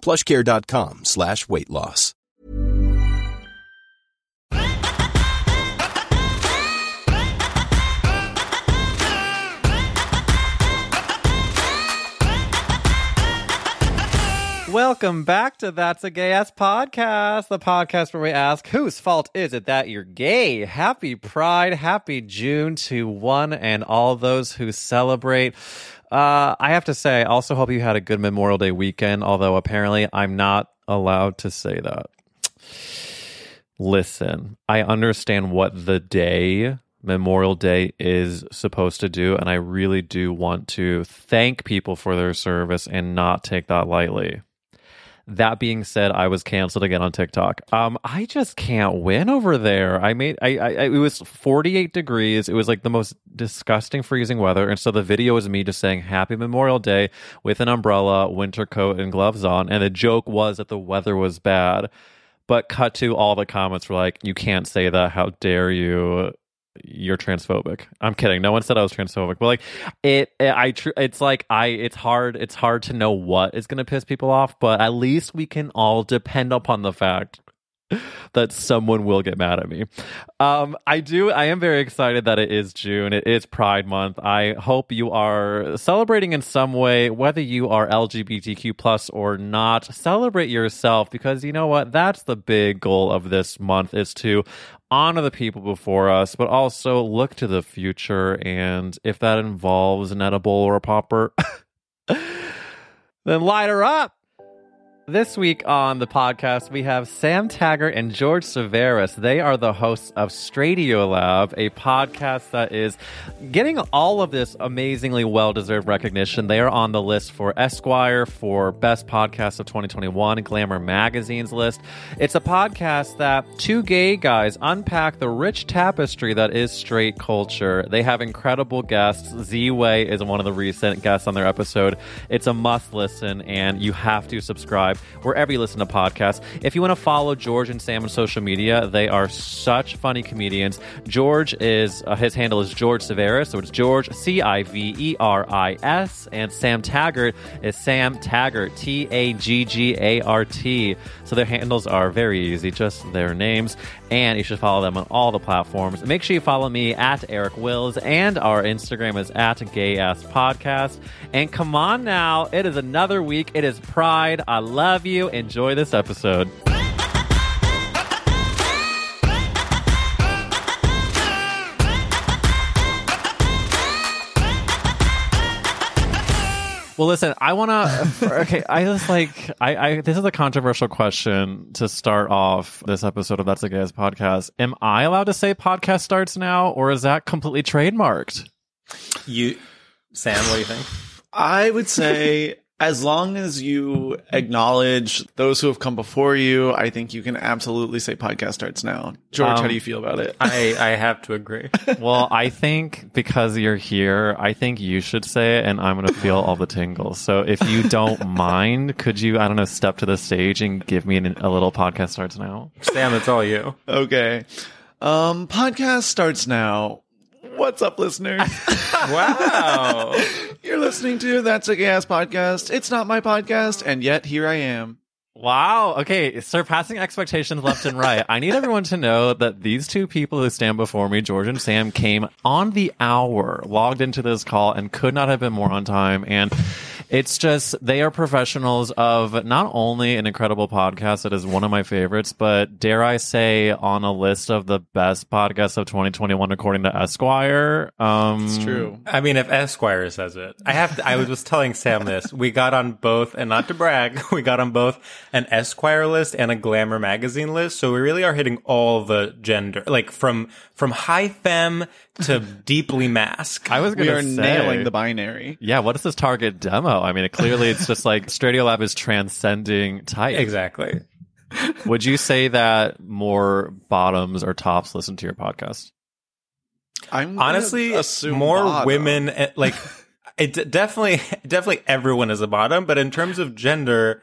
plushcare.com slash weight loss. Welcome back to That's a Gay Ass Podcast, the podcast where we ask whose fault is it that you're gay? Happy Pride, happy June to one and all those who celebrate. Uh, I have to say, I also hope you had a good Memorial Day weekend, although apparently I'm not allowed to say that. Listen, I understand what the day Memorial Day is supposed to do, and I really do want to thank people for their service and not take that lightly. That being said, I was canceled again on TikTok. Um, I just can't win over there. I made, I, I, it was 48 degrees. It was like the most disgusting freezing weather. And so the video was me just saying Happy Memorial Day with an umbrella, winter coat, and gloves on. And the joke was that the weather was bad. But cut to all the comments were like, you can't say that. How dare you? You're transphobic. I'm kidding. No one said I was transphobic, but like it, it I, tr- it's like I, it's hard, it's hard to know what is going to piss people off, but at least we can all depend upon the fact that someone will get mad at me. Um, I do. I am very excited that it is June. It is Pride Month. I hope you are celebrating in some way, whether you are LGBTQ plus or not. Celebrate yourself because you know what? That's the big goal of this month is to honor the people before us, but also look to the future. And if that involves an edible or a popper, then light her up. This week on the podcast, we have Sam Taggart and George Civeris. They are the hosts of Stradio Lab, a podcast that is getting all of this amazingly well deserved recognition. They are on the list for Esquire for Best Podcast of 2021, Glamour Magazine's list. It's a podcast that two gay guys unpack the rich tapestry that is straight culture. They have incredible guests. Z Way is one of the recent guests on their episode. It's a must listen, and you have to subscribe wherever you listen to podcasts. If you want to follow George and Sam on social media, they are such funny comedians. George is uh, his handle is George Civeris, so it's George C I V E R I S, and Sam Taggart is Sam Taggart T A G G A R T. So their handles are very easy, just their names, and you should follow them on all the platforms. Make sure you follow me at Eric Willz, and our Instagram is at Gay Ass Podcast. And come on now, it is another week. It is Pride. I love you. Enjoy this episode. Well, listen, I want to. Okay, I just like I, I. This is a controversial question to start off this episode of That's a Guy's podcast. Am I allowed to say podcast starts now, or is that completely trademarked? You, Sam, what do you think? I would say as long as you acknowledge those who have come before you, I think you can absolutely say podcast starts now. George, how Um, do you feel about it? I, I have to agree. Well, I think because you're here, I think you should say it, and I'm gonna feel all the tingles. So if you don't mind, could you, I don't know, step to the stage and give me an, a little podcast starts now? Sam, it's all you. Okay. Um, podcast starts now. What's up, listeners? Wow. You're listening to That's a Gas Podcast. It's not my podcast, and yet here I am. Wow. Okay. Surpassing expectations left and right. I need everyone to know that these two people who stand before me, George and Sam, came on the hour, logged into this call, and could not have been more on time. And It's just they are professionals of not only an incredible podcast that is one of my favorites, but dare I say on a list of the best podcasts of 2021 according to Esquire. Um, It's true. I mean, if Esquire says it, I have. To, I was just telling Sam this. We got on both, and not to brag, we got on both an Esquire list and a Glamour magazine list. So we really are hitting all the gender, like from from high femme to deeply masc. I was We going are to say, nailing the binary. Yeah, what is this target demo? I mean, it, clearly it's just like Stradiolab is transcending type. exactly. Would you say that more bottoms or tops listen to your podcast? I'm honestly assume more bottom. women eh, like it definitely definitely everyone is a bottom but in terms of gender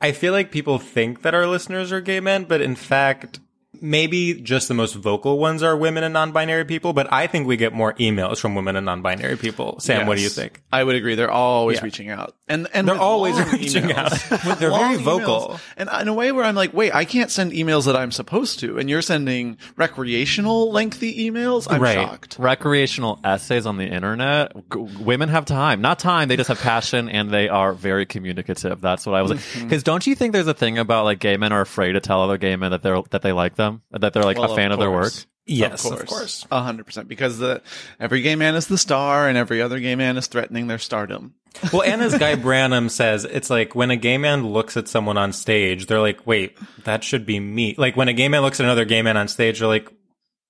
i feel like people think that our listeners are gay men but in fact maybe just the most vocal ones are women and non-binary people but i think we get more emails from women and non-binary people sam what do you think I would agree. They're always Yeah. reaching out, and and They're always reaching emails. out. They're very vocal. emails. and in a way where I'm like, wait, I can't send emails that I'm supposed to, and you're sending recreational lengthy emails. I'm Right. shocked. Recreational essays on the internet. G- women have time, not time. They just have passion and they are very communicative. That's what I was like. Mm-hmm. Because don't you think there's a thing about like gay men are afraid to tell other gay men that they're that they like them, that they're like Well, a fan of, their work? yes of course, a hundred percent. Because the every gay man is the star, and every other gay man is threatening their stardom. well and as Guy Branum says it's like when a gay man looks at someone on stage they're like wait that should be me like when a gay man looks at another gay man on stage they're like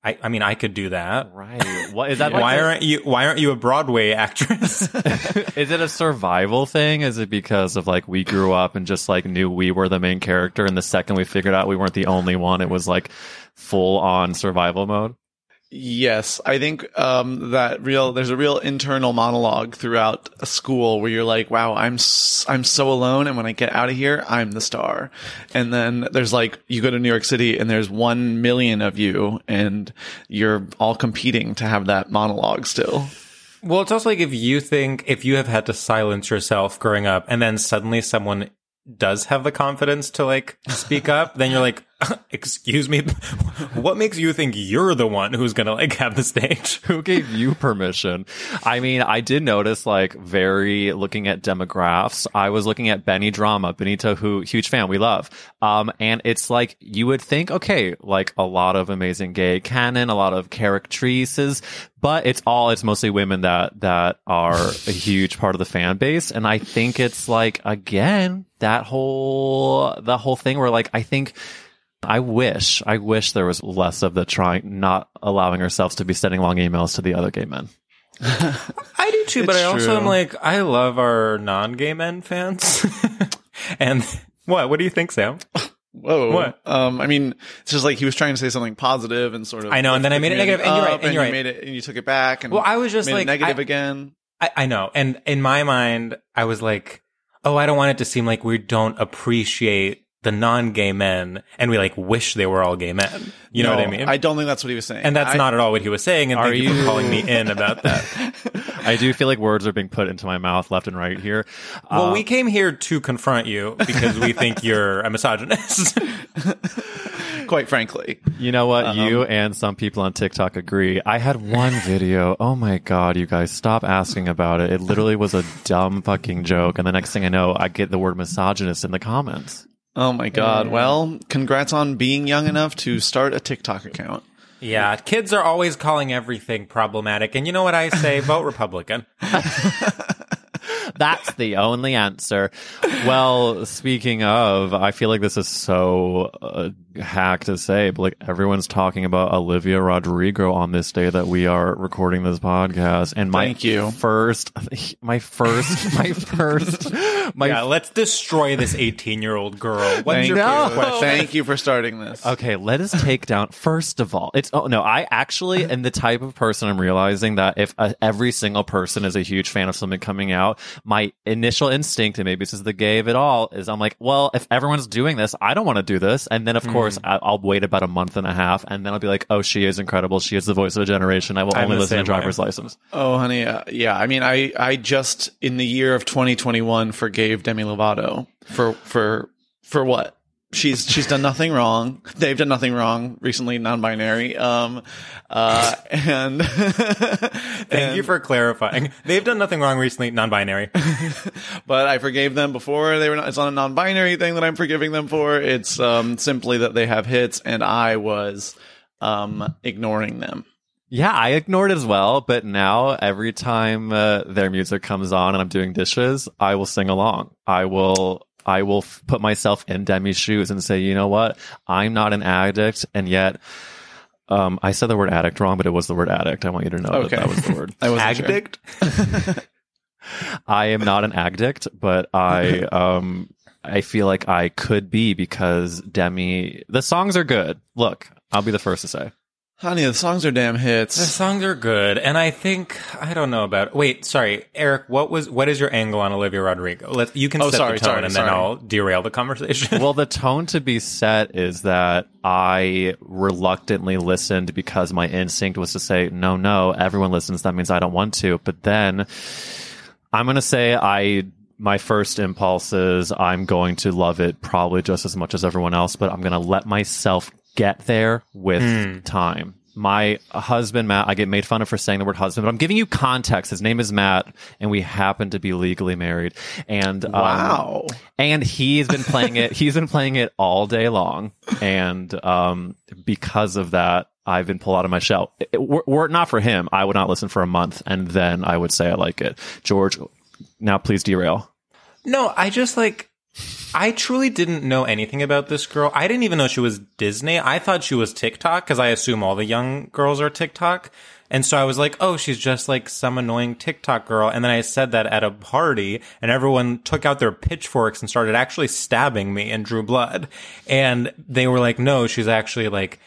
i, I mean i could do that Right. What is that? why a- aren't you why aren't you a broadway actress Is it a survival thing? Is it because of like we grew up and just like knew we were the main character, and the second we figured out we weren't the only one, it was like full on survival mode? Yes, I think um, that real. There's a real internal monologue throughout a school where you're like, "Wow, I'm s- I'm so alone," and when I get out of here, I'm the star. And then there's like, you go to New York City, and there's one million of you, and you're all competing to have that monologue still. well it's also like if you think if you have had to silence yourself growing up and then suddenly someone does have the confidence to like speak up then you're like excuse me what makes you think you're the one who's gonna like have the stage Who gave you permission? I mean, I did notice like very looking at demographics. I was looking at Benny Drama, Benito, who huge fan we love. Um, and it's like you would think, okay, like a lot of amazing gay canon, a lot of charactresses, but it's all it's mostly women that that are a huge part of the fan base. And I think it's like again that whole the whole thing where like I think. I wish, I wish there was less of the trying, not allowing ourselves to be sending long emails to the other gay men. I do too, but It's I also true. am like, I love our non-gay men fans. and what? What do you think, Sam? Whoa. What? Um, I mean, it's just like he was trying to say something positive and sort of. I know, and then I made it negative, and you're right, up, and you're you right. made it, and you took it back. And Well, I was just made like, it negative I- again. I, I know, and in my mind, I was like, oh, I don't want it to seem like we don't appreciate the non-gay men, and we like wish they were all gay men. You know what I mean? I don't think that's what he was saying. and that's I- not at all what he was saying. And Are thank you for calling me in about that. I do feel like words are being put into my mouth left and right here. well, Uh, we came here to confront you because we think you're a misogynist. quite frankly. you know what? you and some people on TikTok agree. I had one video. Oh my God, you guys, stop asking about it. It literally was a dumb fucking joke. And the next thing I know, I get the word misogynist in the comments. Oh my god. Well, congrats on being young enough to start a TikTok account. Yeah, kids are always calling everything problematic. And you know what I say? Vote Republican. That's the only answer. Well, speaking of, I feel like this is so uh, hack to say, but like everyone's talking about Olivia Rodrigo on this day that we are recording this podcast. And my Thank you. first, my first, my first, my yeah, let's destroy this 18 year old girl. What's Thank your you. question? Thank you for starting this. Okay, let us take down. First of all, it's oh no, I actually am the type of person I'm realizing that if uh, every single person is a huge fan of something coming out, my initial instinct, and maybe this is the gay of it all, is I'm like, well, if everyone's doing this, I don't want to do this, and then of course I- I'll wait about a month and a half, and then I'll be like, oh, she is incredible, she is the voice of a generation. I will I'm only listen to same way. driver's license. Oh, honey. Uh, yeah. I mean, I, I just, in the year of 2021, forgave Demi Lovato for, for, for what? She's she's done nothing wrong. They've done nothing wrong recently, non-binary. Um, uh, and Thank you for clarifying. They've done nothing wrong recently, non-binary. but I forgave them before they were. Not, it's not a non-binary thing that I'm forgiving them for. It's um, simply that they have hits, and I was um, ignoring them. Yeah, I ignored it as well, but now every time uh, their music comes on and I'm doing dishes, I will sing along. I will I will f- put myself in Demi's shoes and say, you know what? I'm not an addict, and yet. Um, I said the word addict wrong, but it was the word addict. I want you to know Okay. that that was the word. I wasn't sure. Addict? I am not an addict, but I um I feel like I could be because Demi the songs are good. Look, I'll be the first to say. Honey, the songs are damn hits. The songs are good, and I think I don't know about. Wait, sorry, Eric. What was what is your angle on Olivia Rodrigo? Let you can Oh, set sorry, the tone, sorry, and sorry. then I'll derail the conversation. well, the tone to be set is that I reluctantly listened because my instinct was to say, no, no, everyone listens. That means I don't want to. But then I'm going to say I, my first impulse is I'm going to love it probably just as much as everyone else, but I'm going to let myself get there with time. My husband, Matt, I get made fun of for saying the word husband, but I'm giving you context. His name is Matt, and we happen to be legally married. And um, Wow. and he's been playing it he's been playing it all day long and um because of that i've been pulled out of my shell it, it- were, were it not for him i would not listen for a month and then i would say i like it george now please derail no, I just like. I truly didn't know anything about this girl. I didn't even know she was Disney. I thought she was TikTok because I assume all the young girls are TikTok. And so I was like, oh, she's just like some annoying TikTok girl. And then I said that at a party and everyone took out their pitchforks and started actually stabbing me and drew blood. And they were like, no, she's actually like,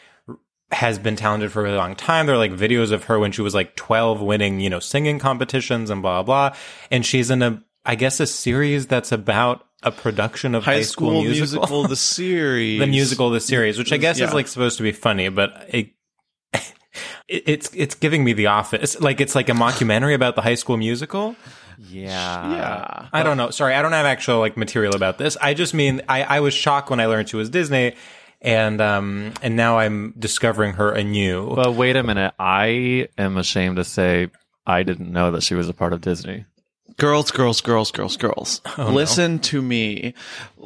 has been talented for a long time. There are like videos of her when she was like 12 winning, you know, singing competitions and blah, blah. And she's in a, I guess, a series that's about a production of High, School, musical. the series, the musical, the series, which I guess Yeah. is like supposed to be funny, but it, it, it's it's giving me The Office. Like it's like a mockumentary about the High School Musical. yeah Yeah, I don't know. Sorry, I don't have actual like material about this. I just mean I, I was shocked when I learned she was Disney, and um and now I'm discovering her anew. but wait a minute i am ashamed to say i didn't know that she was a part of disney girls, girls, girls, girls, girls. Listen to me.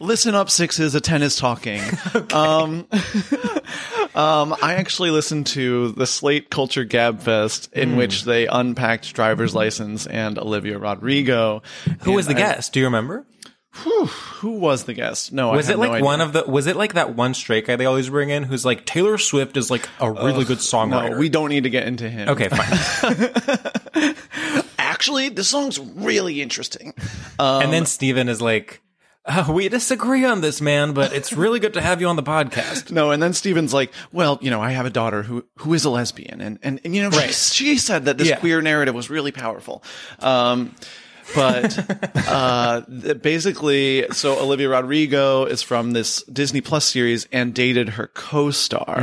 Listen up, sixes. A ten is talking. Um, um, I actually listened to the Slate Culture Gab Fest, in which they unpacked driver's license and Olivia Rodrigo. Who was the I- guest? Do you remember? Who was the guest? No, Was I it like no one of the? Was it like that one straight guy they always bring in, who's like Taylor Swift is like a really good songwriter? No, we don't need to get into him. Okay, fine. Actually, the song's really interesting. Um, and then Steven is like, "Uh, "We disagree on this, man, but it's really good to have you on the podcast." No, and then Steven's like, well, you know, I have a daughter who who is a lesbian, and and, and you know, Right. she, she said that this Yeah. queer narrative was really powerful. Um, but uh, basically, so Olivia Rodrigo is from this Disney Plus series and dated her co-star,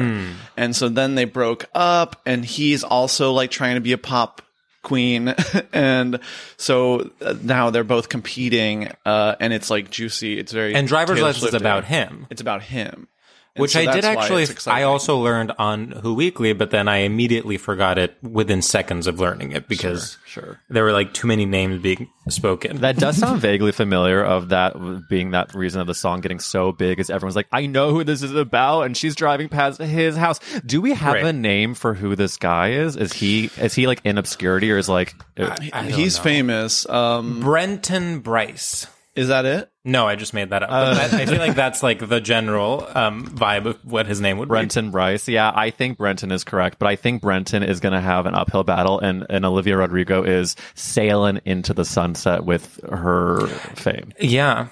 and so then they broke up, and he's also like trying to be a pop queen. And so uh, now they're both competing uh and it's like juicy. It's very And Driver's License is about him. it's about him And Which so I did actually. I also learned on Who Weekly, but then I immediately forgot it within seconds of learning it because sure there were like too many names being spoken. That does sound vaguely familiar of that being that reason of the song getting so big is everyone's like, I know who this is about, and she's driving past his house. Do we have Right. a name for who this guy is? Is he is he like in obscurity or is like I don't he's know. famous um Brenton Bryce. Is that it No, I just made that up. But that, I feel like that's like the general um, vibe of what his name would be. Brenton Bryce? Yeah, I think Brenton is correct, but I think Brenton is going to have an uphill battle, and and Olivia Rodrigo is sailing into the sunset with her fame. Yeah,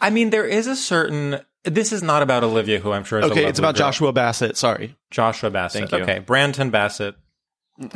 I mean, there is a certain. This is not about Olivia, who I'm sure is a okay it's about girl. joshua bassett sorry Joshua Bassett. Thank you. Okay, Branton Bassett.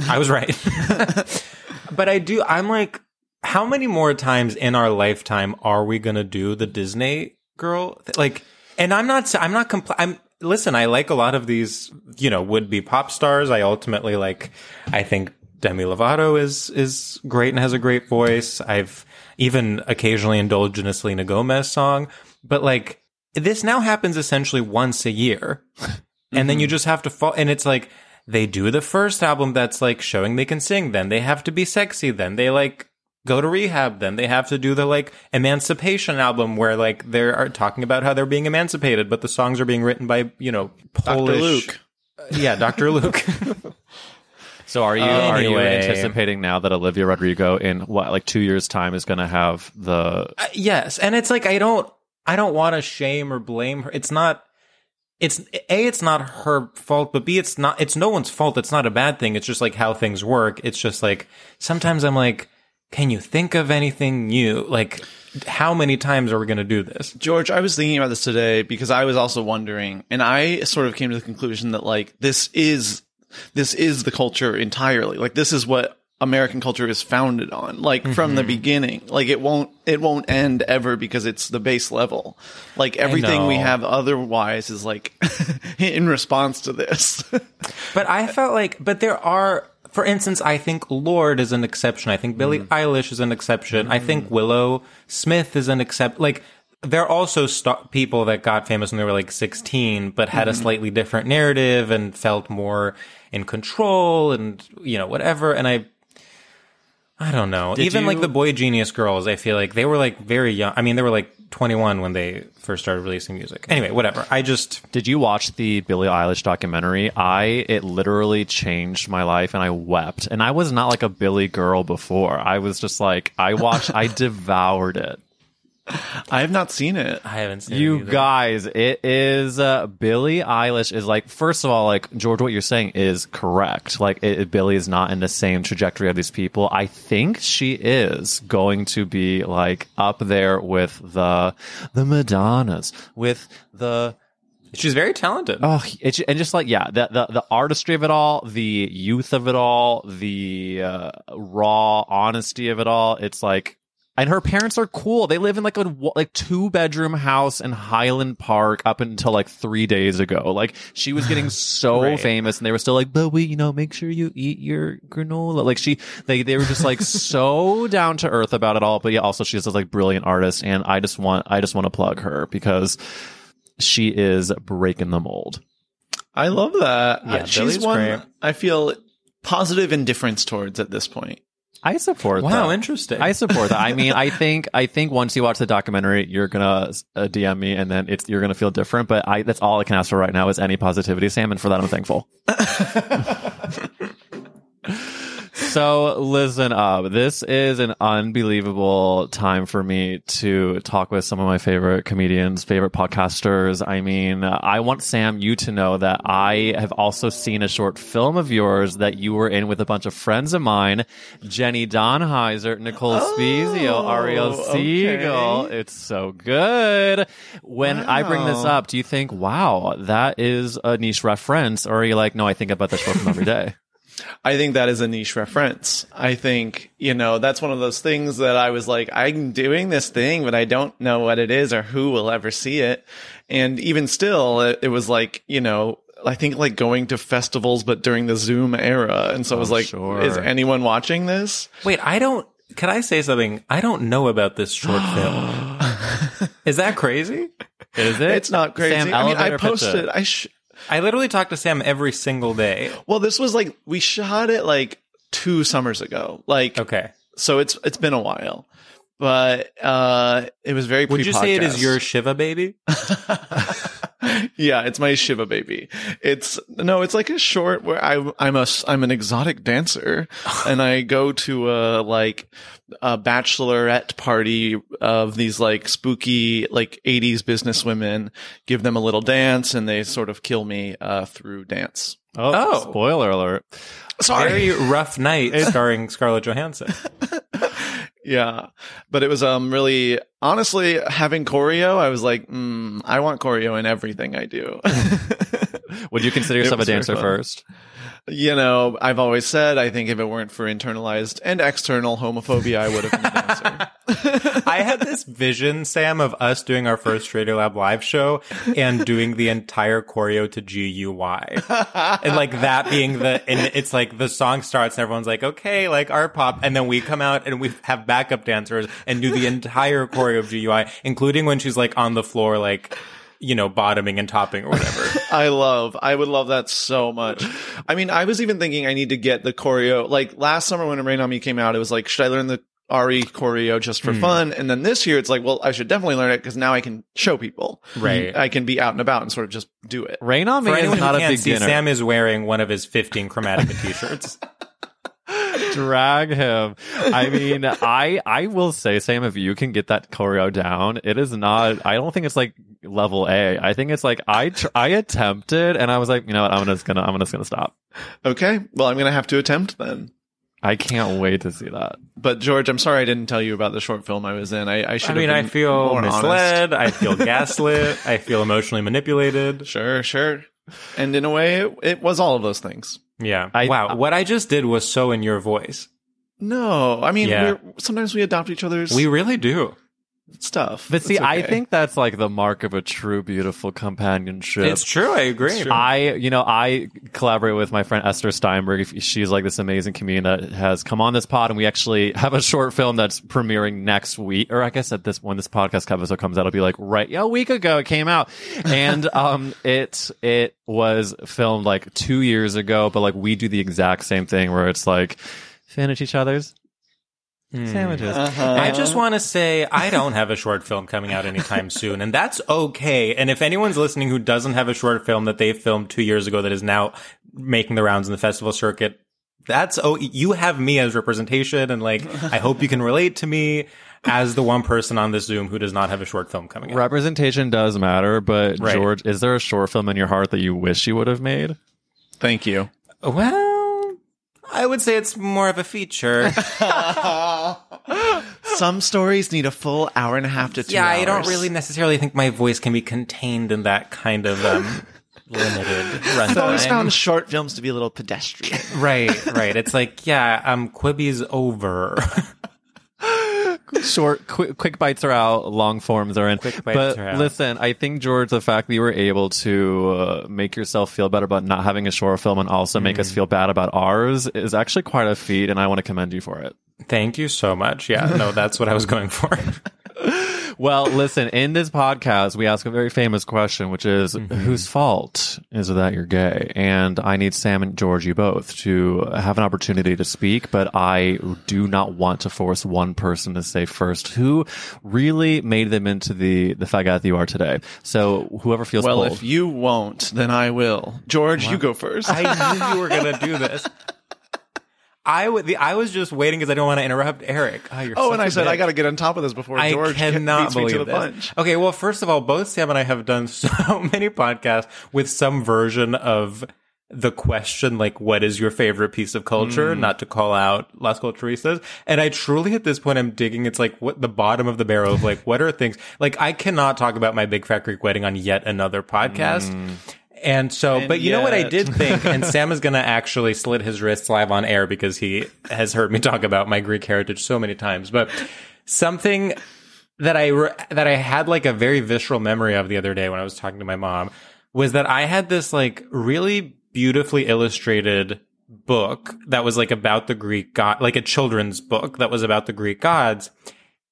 I was right. but I do. I'm like, how many more times in our lifetime are we gonna do the Disney girl? Like, and I'm not. I'm not. Compl- I'm. Listen, I like a lot of these. You know, would be pop stars. I ultimately like. I think Demi Lovato is is great and has a great voice. I've even occasionally indulged in a Selena Gomez song. but like this now happens essentially once a year. And then you mm-hmm. just have to fall and it's like they do the first album that's like showing they can sing, then they have to be sexy, then they like go to rehab, then they have to do the like emancipation album where like they're talking about how they're being emancipated, but the songs are being written by, you know, Polish Luke. yeah, Dr. Luke. So are you are you anticipating now that Olivia Rodrigo in what like two years time is going to have the Uh, yes, and it's like I don't I don't want to shame or blame her. It's not it's a it's not her fault, but b it's not it's no one's fault. It's not a bad thing. It's just like how things work. It's just like sometimes I'm like, can you think of anything new? Like how many times are we going to do this? George, I was thinking about this today because I was also wondering, and I sort of came to the conclusion that like this is this is the culture entirely. Like this is what American culture is founded on. Like from the mm-hmm. beginning. Like it won't it won't end ever because it's the base level. Like everything we have otherwise is like in response to this. But I felt like, but there are, for instance, I think Lorde is an exception. I think Billie mm. Eilish is an exception. I think mm. Willow Smith is an exception. Like, there are also st- people that got famous when they were like 16, but had a mm-hmm. slightly different narrative and felt more in control and, you know, whatever. And I, I don't know. Even like the Boy Genius girls, I feel like they were like very young. I mean, they were like 21 when they first started releasing music. Anyway, whatever. I just, Did you watch the Billie Eilish documentary? I it literally changed my life and I wept. And I was not like a Billie girl before. I was just like I watched I devoured it. I have not seen it. I haven't seen it You guys, it is uh, Billie Eilish is like first of all like George what you're saying is correct. Like it, it- Billie is not in the same trajectory of these people. I think she is going to be like up there with the the Madonnas, with the She's very talented. Oh, it's and just like yeah, the the, the artistry of it all, the youth of it all, the uh, raw honesty of it all. It's like, and her parents are cool. They live in like a like two bedroom house in Highland Park up until like three days ago. Like she was getting so Right. famous, and they were still like, but we, you know, make sure you eat your granola. Like she, they they were just like so down to earth about it all. But yeah, also she's this like brilliant artist, and I just want I just want to plug her because she is breaking the mold. I love that. Yeah, Uh, she's one great. I feel positive indifference towards at this point. I support that. Wow, that. interesting. I support that. I mean, I think I think once you watch the documentary, you're gonna uh, DM me, and then it's you're gonna feel different. But I that's all I can ask for right now is any positivity, Sam, and for that I'm thankful. So listen up. This is an unbelievable time for me to talk with some of my favorite comedians, favorite podcasters. I mean, I want Sam you to know that I have also seen a short film of yours that you were in with a bunch of friends of mine, Jenny Donheiser, Nicole Spezio, oh, Ariel okay. Siegel. It's so good. When I bring this up, do you think, wow, that is a niche reference? Or are you like, no, I think about this short film every day? I think that is a niche reference. I think, you know, that's one of those things that I was like, I'm doing this thing, but I don't know what it is or who will ever see it. And even still, it, it was like, you know, I think like going to festivals, but during the Zoom era. And so I was Oh, like, sure. is anyone watching this? Wait, I don't. Can I say something? I don't know about this short film. Is that crazy? Is it? It's not crazy. Sam, I mean, I posted, it. I sh- I literally talk to Sam every single day. well, this was like, we shot it like two summers ago. Like, Okay. so it's, it's been a while, but, uh, it was very Would you say it is your Shiva baby? yeah, it's my Shiva baby. It's no, it's like a short where I I'm a I'm an exotic dancer and I go to a like a bachelorette party of these like spooky like 80s businesswomen, give them a little dance and they sort of kill me uh through dance. Oh, Oh. spoiler alert. Very rough night starring Scarlett Johansson. Yeah. But it was um really honestly having choreo, I was like, mm, I want choreo in everything I do. Would you consider yourself a dancer first? You know, I've always said I think if it weren't for internalized and external homophobia, I would have been. I had this vision, Sam, of us doing our first Radio Lab live show and doing the entire choreo to GUY. and like that being the, and it's like the song starts and everyone's like, okay, like art pop. And then we come out and we have backup dancers and do the entire choreo of GUY, including when she's like on the floor, like, you know, bottoming and topping or whatever. I love, I would love that so much. I mean, I was even thinking I need to get the choreo. Like last summer when Rain on Me came out, it was like, should I learn the RE choreo just for hmm. fun? And then this year it's like, well, I should definitely learn it because now I can show people. Right. I can be out and about and sort of just do it. Rain on me is not a can't see, beginner. Sam is wearing one of his 15 Chromatica t-shirts. drag him. I mean, I I will say, Sam, if you can get that choreo down, it is not. I don't think it's like level A. I think it's like I tr- I attempted, and I was like, you know what, I'm just gonna I'm just gonna stop. Okay. Well, I'm going to have to attempt then. I can't wait to see that. But George, I'm sorry I didn't tell you about the short film I was in. I, I should I have mean, I feel misled. I feel gaslit. I feel emotionally manipulated. Sure, sure. And in a way, it, it was all of those things. Yeah. I- wow. Uh, what I just did was so in your voice. No, I mean, Yeah. we're, sometimes we adopt each other's We really do. Stuff. But see, It's I think that's like the mark of a true, beautiful companionship. It's true. I agree. I, you know, I collaborate with my friend Esther Steinberg. She's like this amazing comedian that has come on this pod, and we actually have a short film that's premiering next week. Or I guess at this when this podcast episode comes out, it'll be like right yeah, a week ago it came out, and um, it it was filmed like two years ago. But like we do the exact same thing where it's like finish each other's sandwiches. Uh-huh. I just want to say I don't have a short film coming out anytime soon, and that's okay. And if anyone's listening who doesn't have a short film that they filmed two years ago that is now making the rounds in the festival circuit, that's oh, you have me as representation, and like I hope you can relate to me as the one person on this Zoom who does not have a short film coming out. Representation does matter, but Right. George, is there a short film in your heart that you wish you would have made? Thank you. Well, I would say it's more of a feature. Some stories need a full hour and a half to two yeah, I don't hours. really necessarily think my voice can be contained in that kind of um, limited I've always found short films to be a little pedestrian. Right, right. It's like, yeah, um, Quibi's over. Short quick, quick bites are out long forms are in but are listen i think george the fact that you were able to uh, make yourself feel better about not having a short film and also make Mm. us feel bad about ours is actually quite a feat and i want to commend you for it Thank you so much. Yeah, no, that's what I was going for. Well listen in this podcast we ask a very famous question which is Mm-hmm. whose fault is it that you're gay and i need sam and george you both to have an opportunity to speak but i do not want to force one person to say first who really made them into the the faggot that you are today so whoever feels well, bold. if you won't, then I will. George, you go first. I knew you were gonna do this. I would. The, I was just waiting because I don't want to interrupt Eric. Oh, oh, and I said bitch. I got to get on top of this before I George cannot beats me believe to the this. punch. Okay, well, first of all, both Sam and I have done so many podcasts with some version of the question, like, what is your favorite piece of culture? Mm. Not to call out Las Culturistas. And I truly, at this point, I'm digging. It's like what the bottom of the barrel of like, what are things like I cannot talk about my big fat Greek wedding on yet another podcast. And so, And but you know what I did think, and Sam is going to actually slit his wrists live on air because he has heard me talk about my Greek heritage so many times. But something that I re- that I had like a very visceral memory of the other day when I was talking to my mom was that I had this like really beautifully illustrated book that was like about the Greek god, like a children's book that was about the Greek gods,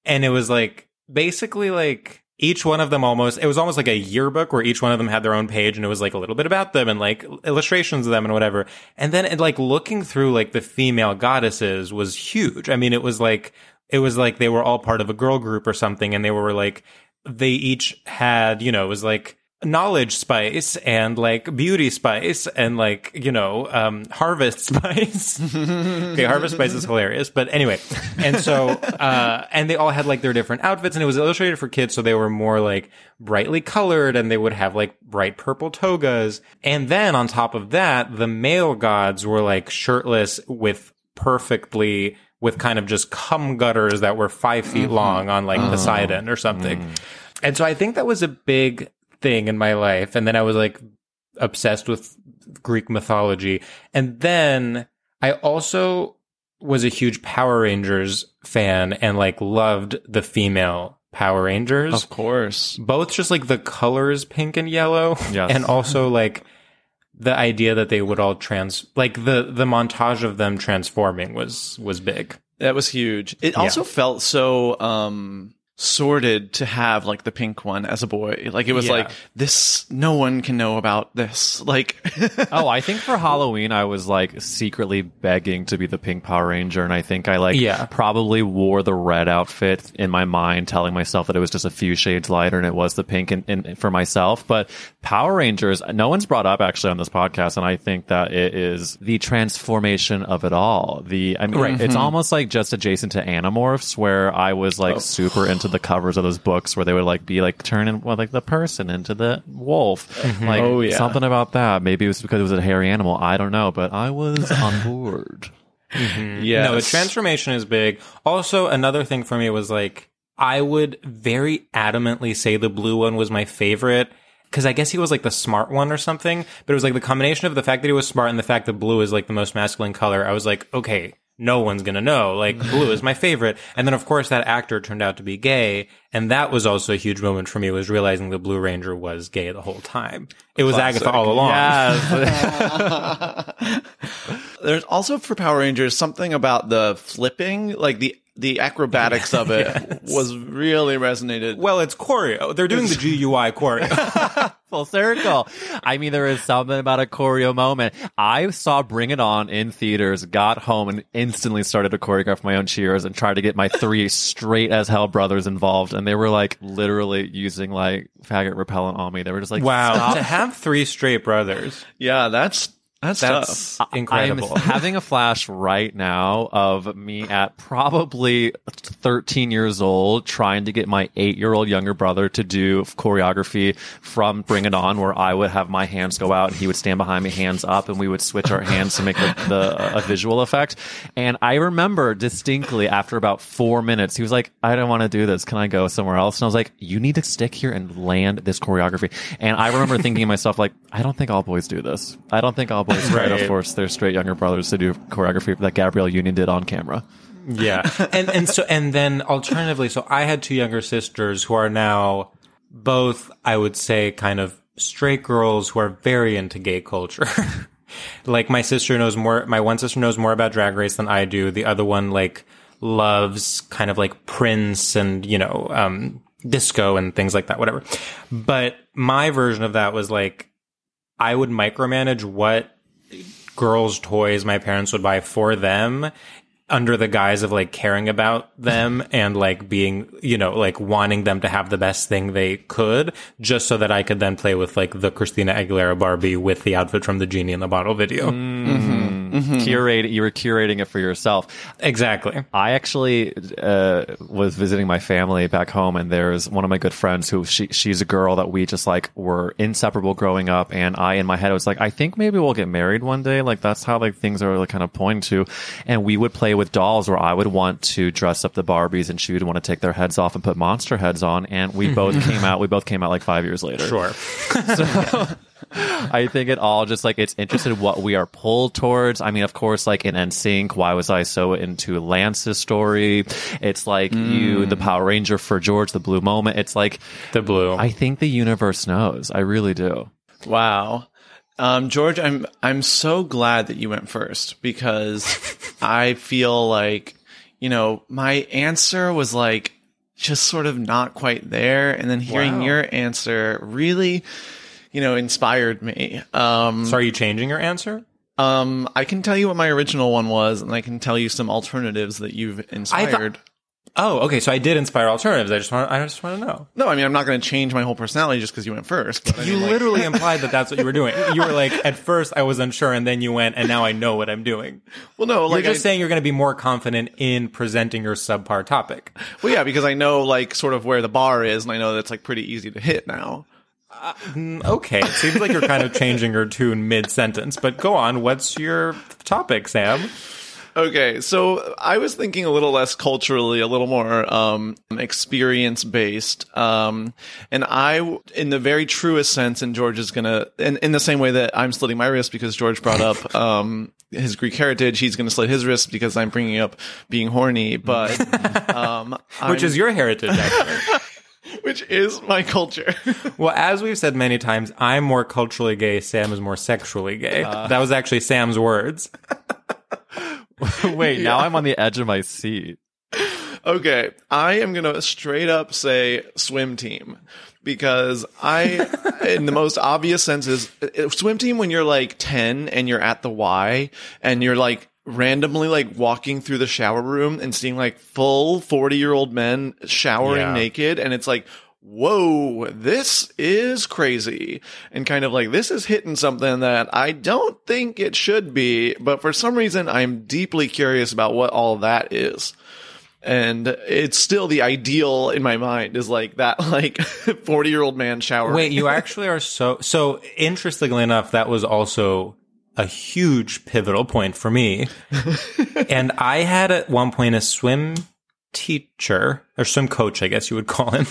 and it was like basically like each one of them almost it was almost like a yearbook where each one of them had their own page and it was like a little bit about them and like illustrations of them and whatever. And then it, like looking through like the female goddesses was huge. I mean it was like it was like they were all part of a girl group or something and they were like they each had you know it was like knowledge spice and like beauty spice and like you know um harvest spice. Okay harvest spice is hilarious but anyway. And so uh and they all had like their different outfits and it was illustrated for kids so they were more like brightly colored and they would have like bright purple togas. And then on top of that the male gods were like shirtless with perfectly with kind of just cum gutters that were five feet long on like Poseidon or something. And so I think that was a big thing in my life. And then I was like, obsessed with Greek mythology. And then I also was a huge Power Rangers fan and like loved the female Power Rangers. Of course. Both just like the colors pink and yellow. Yes. And also like the idea that they would all trans like the the montage of them transforming was was big. That was huge. It also felt so um sorted to have like the pink one as a boy. Like it was Yeah. like this no one can know about this. Like oh, I think for Halloween I was like secretly begging to be the pink Power Ranger, and I think I like Yeah. probably wore the red outfit in my mind, telling myself that it was just a few shades lighter and it was the pink in, in, for myself. But Power Rangers, no one's brought up actually on this podcast, and I think that it is the transformation of it all. The I mean, it's mm-hmm. almost like just adjacent to Animorphs, where I was like oh. super into the covers of those books where they would like be like turning well, like the person into the wolf, mm-hmm. like Oh, yeah. something about that. Maybe it was because it was a hairy animal. I don't know, but I was on board. Mm-hmm. yeah. No, the transformation is big. Also, another thing for me was like I would very adamantly say the blue one was my favorite because I guess he was like the smart one or something. But it was like the combination of the fact that he was smart and the fact that blue is like the most masculine color. I was like, okay, no one's gonna know. Like mm-hmm. blue is my favorite. And then of course that actor turned out to be gay, and that was also a huge moment for me. Was realizing the Blue Ranger was gay the whole time. It was Agatha all along. There's also for Power Rangers something about the flipping, like the the acrobatics of it was really resonated. Well, it's choreo. They're doing the GUY choreo. Full circle. I mean, there is something about a choreo moment. I saw Bring It On in theaters, got home, and instantly started to choreograph my own cheers and tried to get my three straight as hell brothers involved. And they were like literally using like faggot repellent on me. They were just like, Wow, "Stop to have three straight brothers, Yeah, that's that's, that's incredible. I'm having a flash right now of me at probably 13 years old trying to get my eight year old younger brother to do choreography from Bring It On, where I would have my hands go out and he would stand behind me, hands up, and we would switch our hands to make the, the a visual effect. And I remember distinctly after about four minutes, he was like, I don't want to do this. Can I go somewhere else? And I was like, You need to stick here and land this choreography. And I remember thinking to myself, like, I don't think all boys do this. I don't think all boys try to Right. force their straight younger brothers to do choreography that Gabrielle Union did on camera. yeah, and and so and then alternatively, so I had two younger sisters who are now both, I would say, kind of straight girls who are very into gay culture. like my sister knows more. My one sister knows more about Drag Race than I do. The other one like loves kind of like Prince and you know um, disco and things like that. Whatever. But my version of that was like I would micromanage what girls' toys my parents would buy for them under the guise of like caring about them and like being, you know, like wanting them to have the best thing they could, just so that I could then play with like the Christina Aguilera Barbie with the outfit from the Genie in the Bottle video. Mm-hmm. Curate, you were curating it for yourself. Exactly. I actually uh, was visiting my family back home, and there's one of my good friends who she she's a girl that we just like were inseparable growing up. And I, in my head, was like, I think maybe we'll get married one day. Like that's how like things are like, kind of pointing to. And we would play with dolls, where I would want to dress up the Barbies, and she would want to take their heads off and put monster heads on. And we both came out. We both came out like five years later. Sure. I think it all just like it's interested in what we are pulled towards. I mean, of course, like in NSYNC, why was I so into Lance's story? It's like you, the Power Ranger for George, the Blue Moment. It's like The blue. I think the universe knows. I really do. Wow. Um, George, I'm I'm so glad that you went first because I feel like, you know, my answer was like just sort of not quite there. And then hearing Wow. your answer really, you know, inspired me. Um, so are you changing your answer? um, I can tell you what my original one was, and I can tell you some alternatives that you've inspired. Oh, okay. So I did inspire alternatives. I just want. I just want to know. no, I mean, I'm not going to change my whole personality just because you went first. But I You mean, like- literally implied that that's what you were doing. You were like, at first I was unsure, and then you went, and now I know what I'm doing. well, no, like You're just I- saying you're going to be more confident in presenting your subpar topic. Well, yeah, because I know like sort of where the bar is, and I know that's like pretty easy to hit now. Okay, it seems like you're kind of changing your tune mid sentence, but go on. What's your topic, Sam? Okay, so I was thinking a little less culturally, a little more um, experience based, um, and I, in the very truest sense, and George is gonna, in, in the same way that I'm slitting my wrist because George brought up um, his Greek heritage, he's gonna slit his wrist because I'm bringing up being horny, but um, Which I'm- is your heritage, actually. which is my culture. well, as we've said many times, I'm more culturally gay. Sam is more sexually gay. Uh. that was actually Sam's words. Wait, now I'm on the edge of my seat. Okay, I am gonna straight up say swim team because I, in the most obvious sense, is uh, uh, swim team when you're like ten and you're at the Y and you're like randomly like walking through the shower room and seeing like full forty year old men showering Yeah. naked and it's like. Whoa, this is crazy. And kind of like, this is hitting something that I don't think it should be, but for some reason I'm deeply curious about what all that is and it's still the ideal in my mind is like that like 40 year old man shower Wait, you actually are so so interestingly enough, that was also a huge pivotal point for me. and I had at one point a swim teacher or swim coach, I guess you would call him,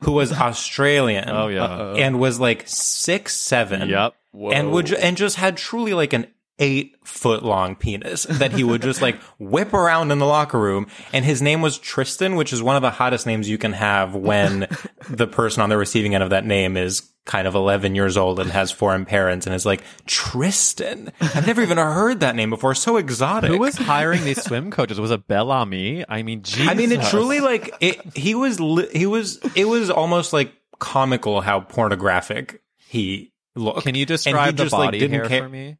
who was Australian. Oh, yeah. uh, and was like six seven. Yep. And would ju- and just had truly like an eight foot long penis that he would just like whip around in the locker room. And his name was Tristan, which is one of the hottest names you can have when the person on the receiving end of that name is kind of 11 years old and has foreign parents and is like, Tristan. I've never even heard that name before. So exotic. Who was hiring these swim coaches? Was it Bel Ami? I mean, Jesus. I mean, it truly like it. He was. He was. It was almost like comical how pornographic he looked. Can you describe the just, like, body didn't hair care- for me?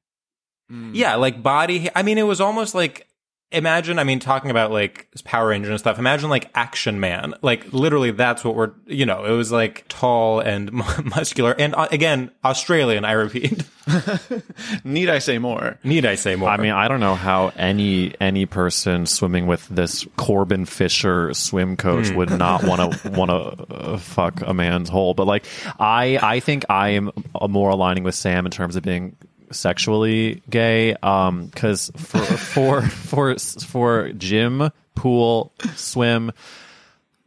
Yeah, like body. I mean, it was almost like imagine. I mean, talking about like Power Ranger and stuff. Imagine like Action Man. Like literally, that's what we're. You know, it was like tall and muscular, and uh, again, Australian. I repeat. need i say more Need I say more? I mean, I don't know how any any person swimming with this Corbin Fisher swim coach would not want to want to uh, fuck a man's hole. But like, I I think I am uh, more aligning with Sam in terms of being sexually gay. Um, because for for for for gym, pool, swim,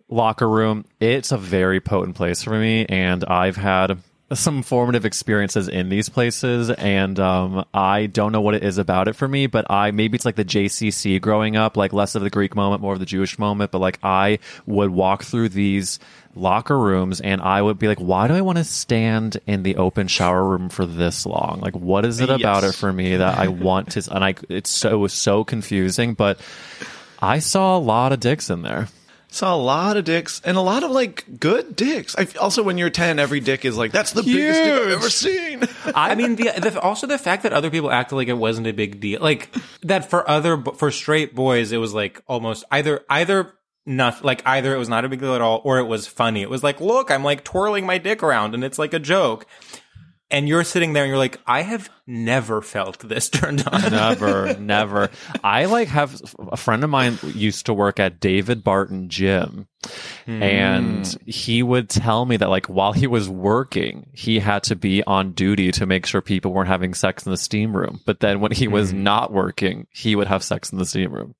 locker room, it's a very potent place for me, and I've had some formative experiences in these places and um, I don't know what it is about it for me but I maybe it's like the JCC growing up like less of the Greek moment more of the Jewish moment but like I would walk through these locker rooms and I would be like why do I want to stand in the open shower room for this long? Like what is it about it for me that I want to and I it's so it was so confusing but I saw a lot of dicks in there. Saw a lot of dicks and a lot of like good dicks. I also when you're 10 every dick is like that's the biggest dick i've ever seen. I mean, the, the also the fact that other people acted like it wasn't a big deal, like that for other for straight boys, it was like almost either either not like either it was not a big deal at all or it was funny. It was like, look, I'm like twirling my dick around and it's like a joke. And you're sitting there and you're like, I have never felt this turned on. never, never. I like have a friend of mine used to work at David Barton Gym, and hmm. he would tell me that like while he was working, he had to be on duty to make sure people weren't having sex in the steam room. But then when he was hmm. not working, he would have sex in the steam room.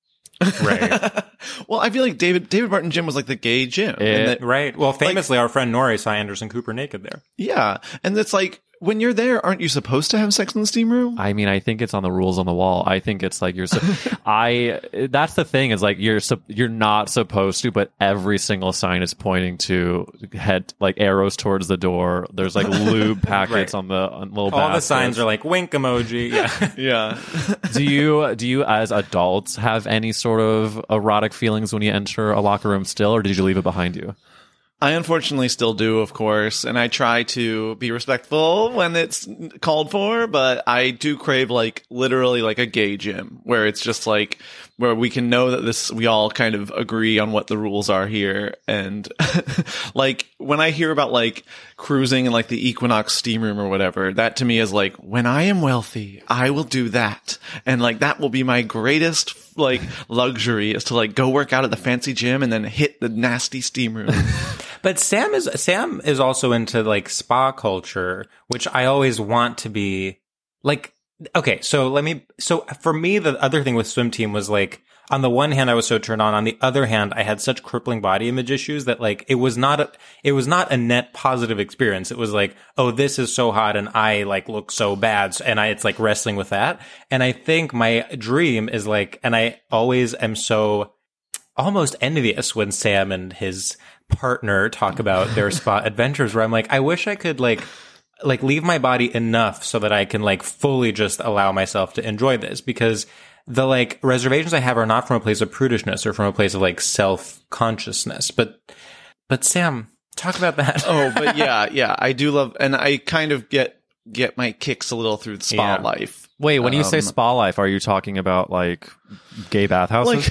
Right. well i feel like david david barton gym was like the gay gym It- and that, Right. Well, famously, our friend Nori saw Anderson Cooper naked there. yeah and it's like when you're there aren't you supposed to have sex in the steam room I mean, I think it's on the rules on the wall. I think it's like you're. So, I. That's the thing is like you're. sup- You're not supposed to, but every single sign is pointing to head like arrows towards the door. There's like lube packets Right. on the on little. All the signs are like wink emoji. Yeah. yeah do you do you as adults have any sort of erotic feelings when you enter a locker room still, or did you leave it behind you? I unfortunately still do, of course, and I try to be respectful when it's called for, but I do crave like literally like a gay gym where it's just like where we can know that this we all kind of agree on what the rules are here and like when I hear about like cruising in like the Equinox steam room or whatever, that to me is like when I am wealthy, I will do that. And like that will be my greatest like luxury is to like go work out at the fancy gym and then hit the nasty steam room. But Sam is Sam is also into like spa culture, which I always want to be like okay, so let me. So for me, the other thing with swim team was like, on the one hand, I was so turned on. On the other hand, I had such crippling body image issues that like it was not a, it was not a net positive experience. It was like, oh, this is so hot, and I like look so bad, and I it's like wrestling with that. And I think my dream is like, and I always am so almost envious when Sam and his partner talk about their spa adventures where I'm like, I wish I could like like leave my body enough so that I can like fully just allow myself to enjoy this because the like reservations I have are not from a place of prudishness or from a place of like self consciousness. But but Sam, talk about that. oh, but yeah, yeah, I do love, and I kind of get get my kicks a little through the spa Yeah. life. Wait, when you say Um, spa life, are you talking about like gay bathhouses?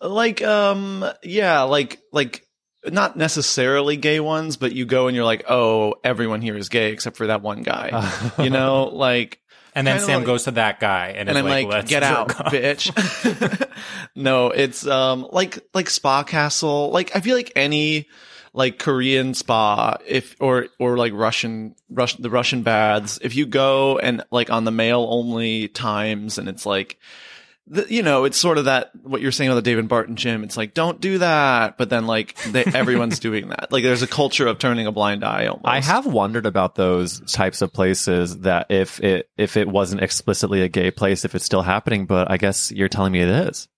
like like um yeah like like not necessarily gay ones but you go and you're like oh everyone here is gay except for that one guy you know like and then Sam like- goes to that guy and, and is I'm like, "Let's get out, off." bitch. no, it's um like like Spa Castle. Like I feel like any like Korean spa, if or or like Russian Russian the Russian baths, if you go and like on the male only times, and it's like. The, you know, it's sort of that what you're saying about the David Barton gym. It's like don't do that, but then like they, everyone's doing that. Like there's a culture of turning a blind eye. Almost. I have wondered about those types of places that if it if it wasn't explicitly a gay place, if it's still happening, but I guess you're telling me it is.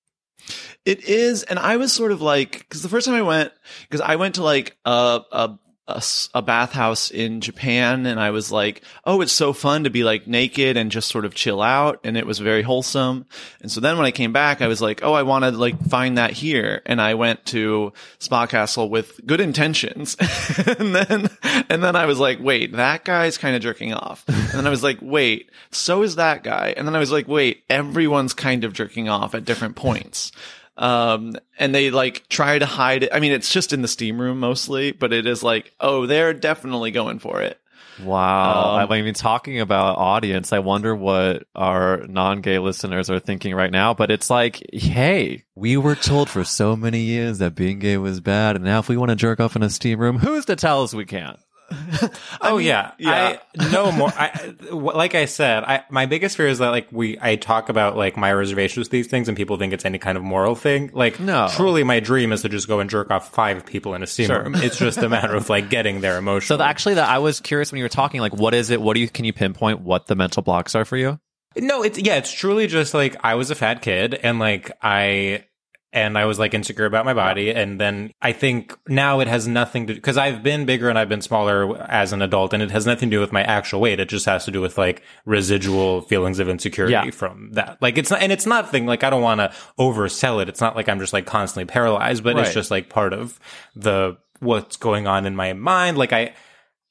It is, and I was sort of like, because the first time I went, because I went to like a, a a a bathhouse in Japan, and I was like, oh, it's so fun to be like naked and just sort of chill out, and it was very wholesome. And so then when I came back, I was like, oh, I want to like find that here, and I went to Spa Castle with good intentions, and then and then I was like, wait, that guy's kind of jerking off, and then I was like, wait, so is that guy, and then I was like, wait, everyone's kind of jerking off at different points um and they like try to hide it i mean it's just in the steam room mostly but it is like oh they're definitely going for it Wow. Um, I mean, talking about audience, I wonder what our non gay listeners are thinking right now. But it's like, hey, we were told for so many years that being gay was bad. And now if we want to jerk off in a steam room, who's to tell us we can't? Oh yeah, yeah. I no more. I like I said, I my biggest fear is that like we I talk about like my reservations with these things, and people think it's any kind of moral thing. Like, No. truly, my dream is to just go and jerk off five people in a steam room. It's just a matter of like getting there So the, actually, that I was curious when you were talking, like, what is it? What do you, can you pinpoint what the mental blocks are for you? No, it's yeah, it's truly just like I was a fat kid and like I and I was like insecure about my body and then I think now it has nothing to cuz I've been bigger and I've been smaller as an adult and it has nothing to do with my actual weight. It just has to do with like residual feelings of insecurity Yeah. from that. Like it's not and it's nothing like I don't want to oversell it. It's not like I'm just like constantly paralyzed, but Right. it's just like part of the what's going on in my mind. Like I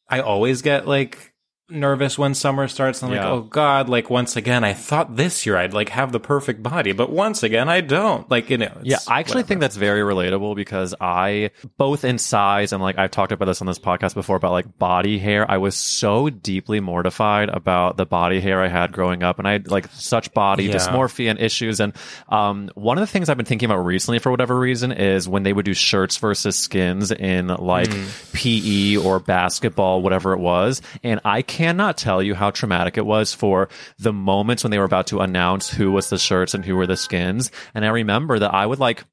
I always get like nervous when summer starts. And I'm Yeah. like, oh God, like once again, I thought this year I'd like have the perfect body, but once again, I don't. Like, you know, Yeah, I actually whatever. think that's very relatable because I, both in size and like I've talked about this on this podcast before about like body hair. I was so deeply mortified about the body hair I had growing up, and I had like such body Yeah. dysmorphia and issues. And um, one of the things I've been thinking about recently, for whatever reason, is when they would do shirts versus skins in like PE or basketball, whatever it was. And I cannot tell you how traumatic it was for the moments when they were about to announce who was the shirts and who were the skins. And I remember that I would like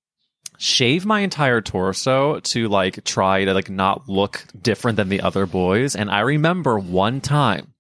shave my entire torso to like try to like not look different than the other boys. And I remember one time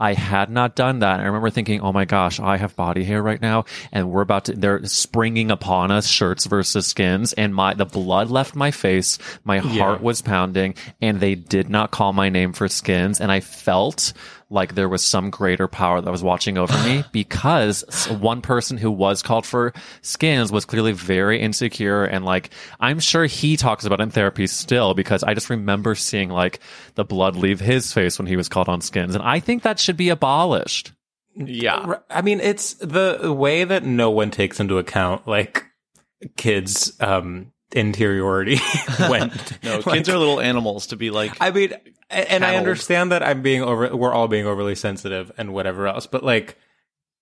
I had not done that. I remember thinking, oh my gosh, I have body hair right now and we're about to, they're springing upon us shirts versus skins and my, the blood left my face. My heart was pounding and they did not call my name for skins. And I felt like there was some greater power that was watching over me because one person who was called for skins was clearly very insecure and like I'm sure he talks about it in therapy still because I just remember seeing like the blood leave his face when he was called on skins and I think that should be abolished. yeah I mean, it's the way that no one takes into account like kids' um interiority went. no like, kids are little animals to be like I mean, and I understand that I'm being over, we're all being overly sensitive and whatever else, but like,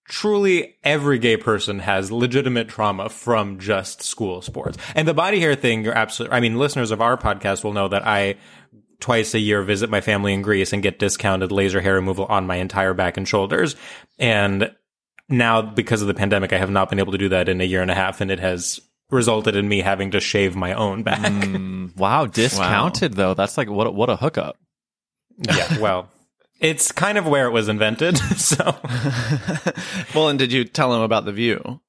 truly every gay person has legitimate trauma from just school sports. And the body hair thing, you're absolutely, I mean, listeners of our podcast will know that I twice a year visit my family in Greece and get discounted laser hair removal on my entire back and shoulders. And now because of the pandemic, I have not been able to do that in a year and a half, and it has resulted in me having to shave my own back. Mm, wow, discounted though. That's like what a- what a hookup. yeah, well, it's kind of where it was invented. so, Well, and did you tell him about the view?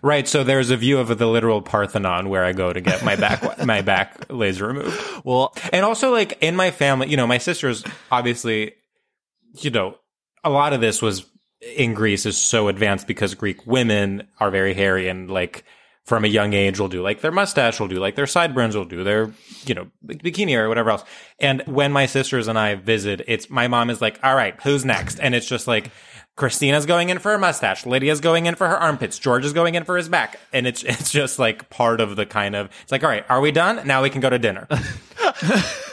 right. So there's a view of the literal Parthenon where I go to get my back my back laser removed. Well, And also, like in my family, you know, my sisters obviously, you know, a lot of this was in Greece is so advanced because Greek women are very hairy and like from a young age will do like their mustache will do like their sideburns will do their you know bikini or whatever else. And when my sisters and I visit, it's my mom is like, all right, who's next? And it's just like. Christina's going in for her mustache. Lydia's going in for her armpits. George is going in for his back. And it's it's just like part of the kind of it's like, all right, are we done? Now we can go to dinner.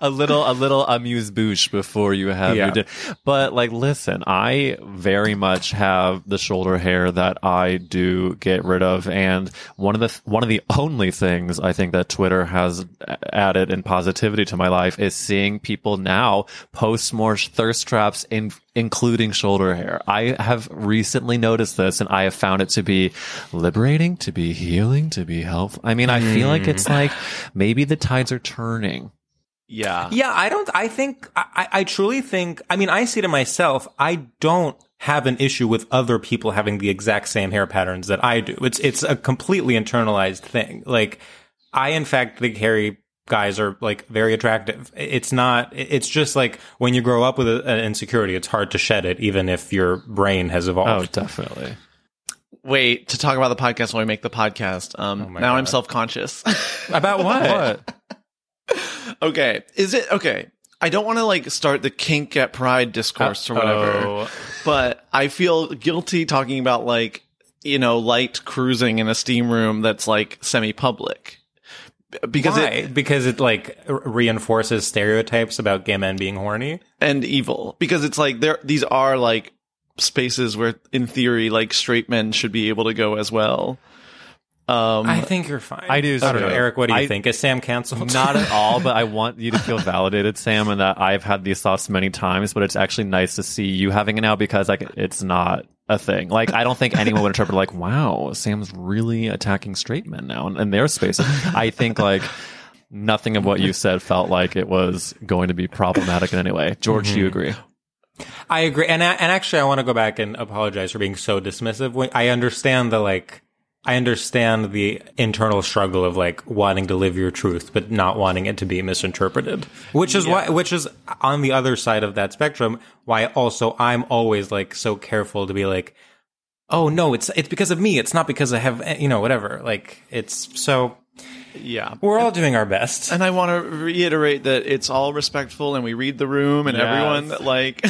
a little a little amuse bouche before you have Yeah. your dinner. But like, listen, I very much have the shoulder hair that I do get rid of, and one of the one of the only things I think that Twitter has added in positivity to my life is seeing people now post more thirst traps in including shoulder hair. I have recently noticed this and I have found it to be liberating, to be healing, to be helpful. I mean, I feel like it's mm. like maybe the tides are turning. Yeah. Yeah, I don't. I think I, I truly think. I mean, I see to myself. I don't have an issue with other people having the exact same hair patterns that I do. It's it's a completely internalized thing. Like I, in fact, think hairy guys are like very attractive. It's not. It's just like when you grow up with a, an insecurity, it's hard to shed it, even if your brain has evolved. Oh, definitely. Wait to talk about the podcast when we make the podcast. Um, my now I'm self conscious. About what? What? Okay, is it okay? I don't want to like start the kink at pride discourse or whatever, but I feel guilty talking about like you know light cruising in a steam room that's like semi public because Why? it because it like reinforces stereotypes about gay men being horny. and evil because it's like there these are like spaces where in theory like straight men should be able to go as well. Um, I think you're fine. I do I don't know. Eric. What do you I- think? Is Sam canceled? Not at all, but I want you to feel validated, Sam, and that I've had these thoughts many times, but it's actually nice to see you having it now because like it's not a thing. Like I don't think anyone would interpret like, wow, Sam's really attacking straight men now in, in their space. I think like nothing of what you said felt like it was going to be problematic in any way. George, do you agree? I agree, and I- and actually, I want to go back and apologize for being so dismissive. I understand the like, I understand the internal struggle of like wanting to live your truth, but not wanting it to be misinterpreted. Which is why, which is on the other side of that spectrum. Why also I'm always like so careful to be like, oh no, it's it's because of me. It's not because I have eh, you know whatever. Like it's so yeah. we're all doing our best. And I want to reiterate that it's all respectful, and we read the room, and Yes. everyone like.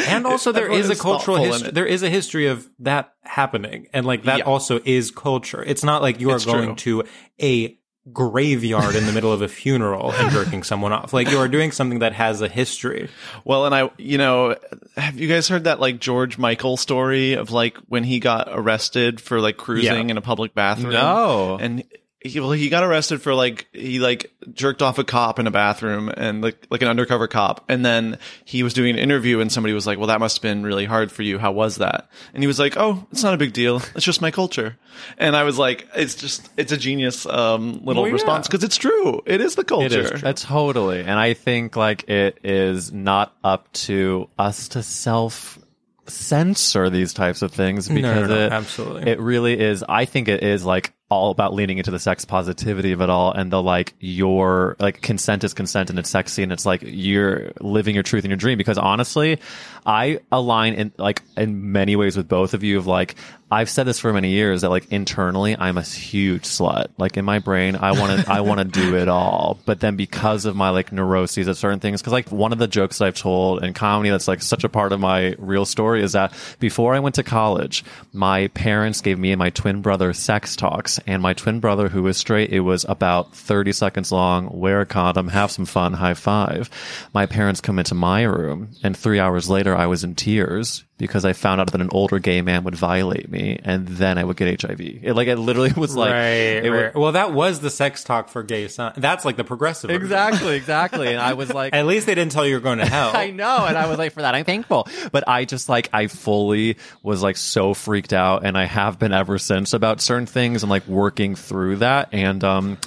and also there is a cultural history there is a history of that happening and like that Yeah. also is culture it's not like you are It's going to a graveyard in the middle of a funeral and jerking someone off like you are doing something that has a history Well, and I, you know, have you guys heard that like George Michael story of like when he got arrested for like cruising Yeah. in a public bathroom? No. And he, well, he got arrested for like he like jerked off a cop in a bathroom and like like an undercover cop, and then he was doing an interview and somebody was like, "Well, that must have been really hard for you. How was that?" And he was like, "Oh, it's not a big deal. It's just my culture." And I was like, "It's just it's a genius um, little Well, yeah. response because it's true. It is the culture." is true. Uh, totally. And I think like it is not up to us to self censor these types of things because no, it absolutely. it really is I think it is like all about leaning into the sex positivity of it all and the like your like consent is consent and it's sexy and it's like you're living your truth and your dream. Because honestly I align in like in many ways with both of you of like I've said this for many years that like internally I'm a huge slut. Like in my brain I want to I want to do it all. But then because of my like neuroses of certain things because like one of the jokes that I've told in comedy that's like such a part of my real story is that before I went to college my parents gave me and my twin brother sex talks. And my twin brother who was straight it was about 30 seconds long wear a condom have some fun high five. My parents come into my room and 3 hours later I was in tears because I found out that an older gay man would violate me and then I would get HIV. It, like it literally was like right, it right. was- well, that was the sex talk for gay son. That's like the progressive. version. exactly, exactly. And I was like At least they didn't tell you you're going to hell. I know, and I was like, for that, I'm thankful. But I just like, I fully was like so freaked out, and I have been ever since about certain things and like working through that, and um,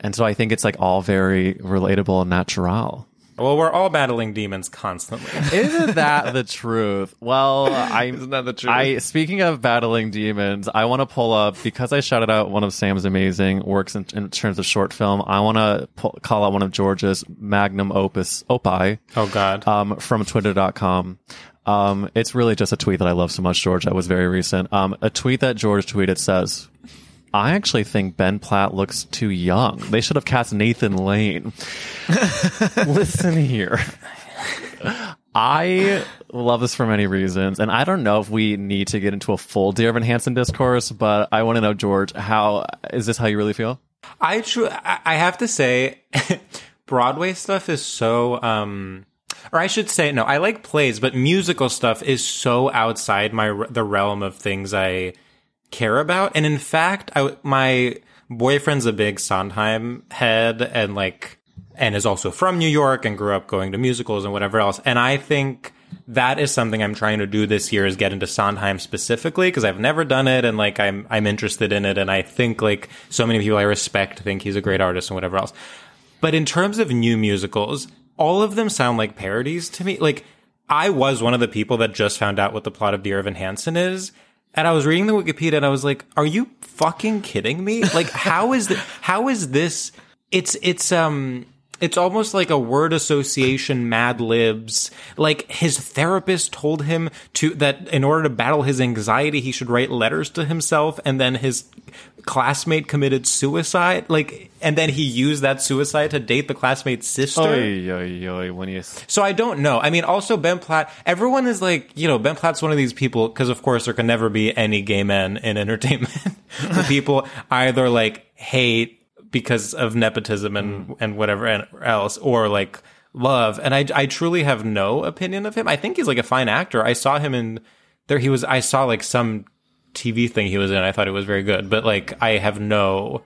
and so I think it's like all very relatable and natural. Well, we're all battling demons constantly. Isn't that the truth? Well, I Isn't that the truth? I speaking of battling demons, I want to pull up because I shouted out one of Sam's amazing works in, in terms of short film. I want to call out one of George's magnum opus opie. Oh God. um, from twitter.com. Um, it's really just a tweet that I love so much, George. That was very recent. Um, a tweet that George tweeted says, I actually think Ben Platt looks too young. They should have cast Nathan Lane. Listen here. I love this for many reasons, and I don't know if we need to get into a full Dear Evan Hansen discourse, but I want to know, George, how is this how you really feel? I I I have to say, Broadway stuff is so, um, or I should say, no, I like plays, but musical stuff is so outside my the realm of things I care about. And in fact, I, my boyfriend's a big Sondheim head, and like, and is also from New York and grew up going to musicals and whatever else. And I think that is something I'm trying to do this year is get into Sondheim specifically because I've never done it and like I'm I'm interested in it and I think like so many people I respect think he's a great artist and whatever else. But in terms of new musicals, all of them sound like parodies to me. Like I was one of the people that just found out what the plot of Dear Evan Hansen is. And I was reading the Wikipedia and I was like, are you fucking kidding me? Like how is the, how is this it's it's um it's almost like a word association mad libs like his therapist told him to that in order to battle his anxiety he should write letters to himself and then his classmate committed suicide like and then he used that suicide to date the classmate's sister Oy, oy, oy, when you so I don't know. I mean, also Ben Platt. Everyone is like, you know, Ben Platt's one of these people because, of course, there can never be any gay men in entertainment. the people either like hate because of nepotism and and whatever else, or like love. And I I truly have no opinion of him. I think he's like a fine actor. I saw him in there. He was. I saw like some TV thing he was in. I thought it was very good, but like I have no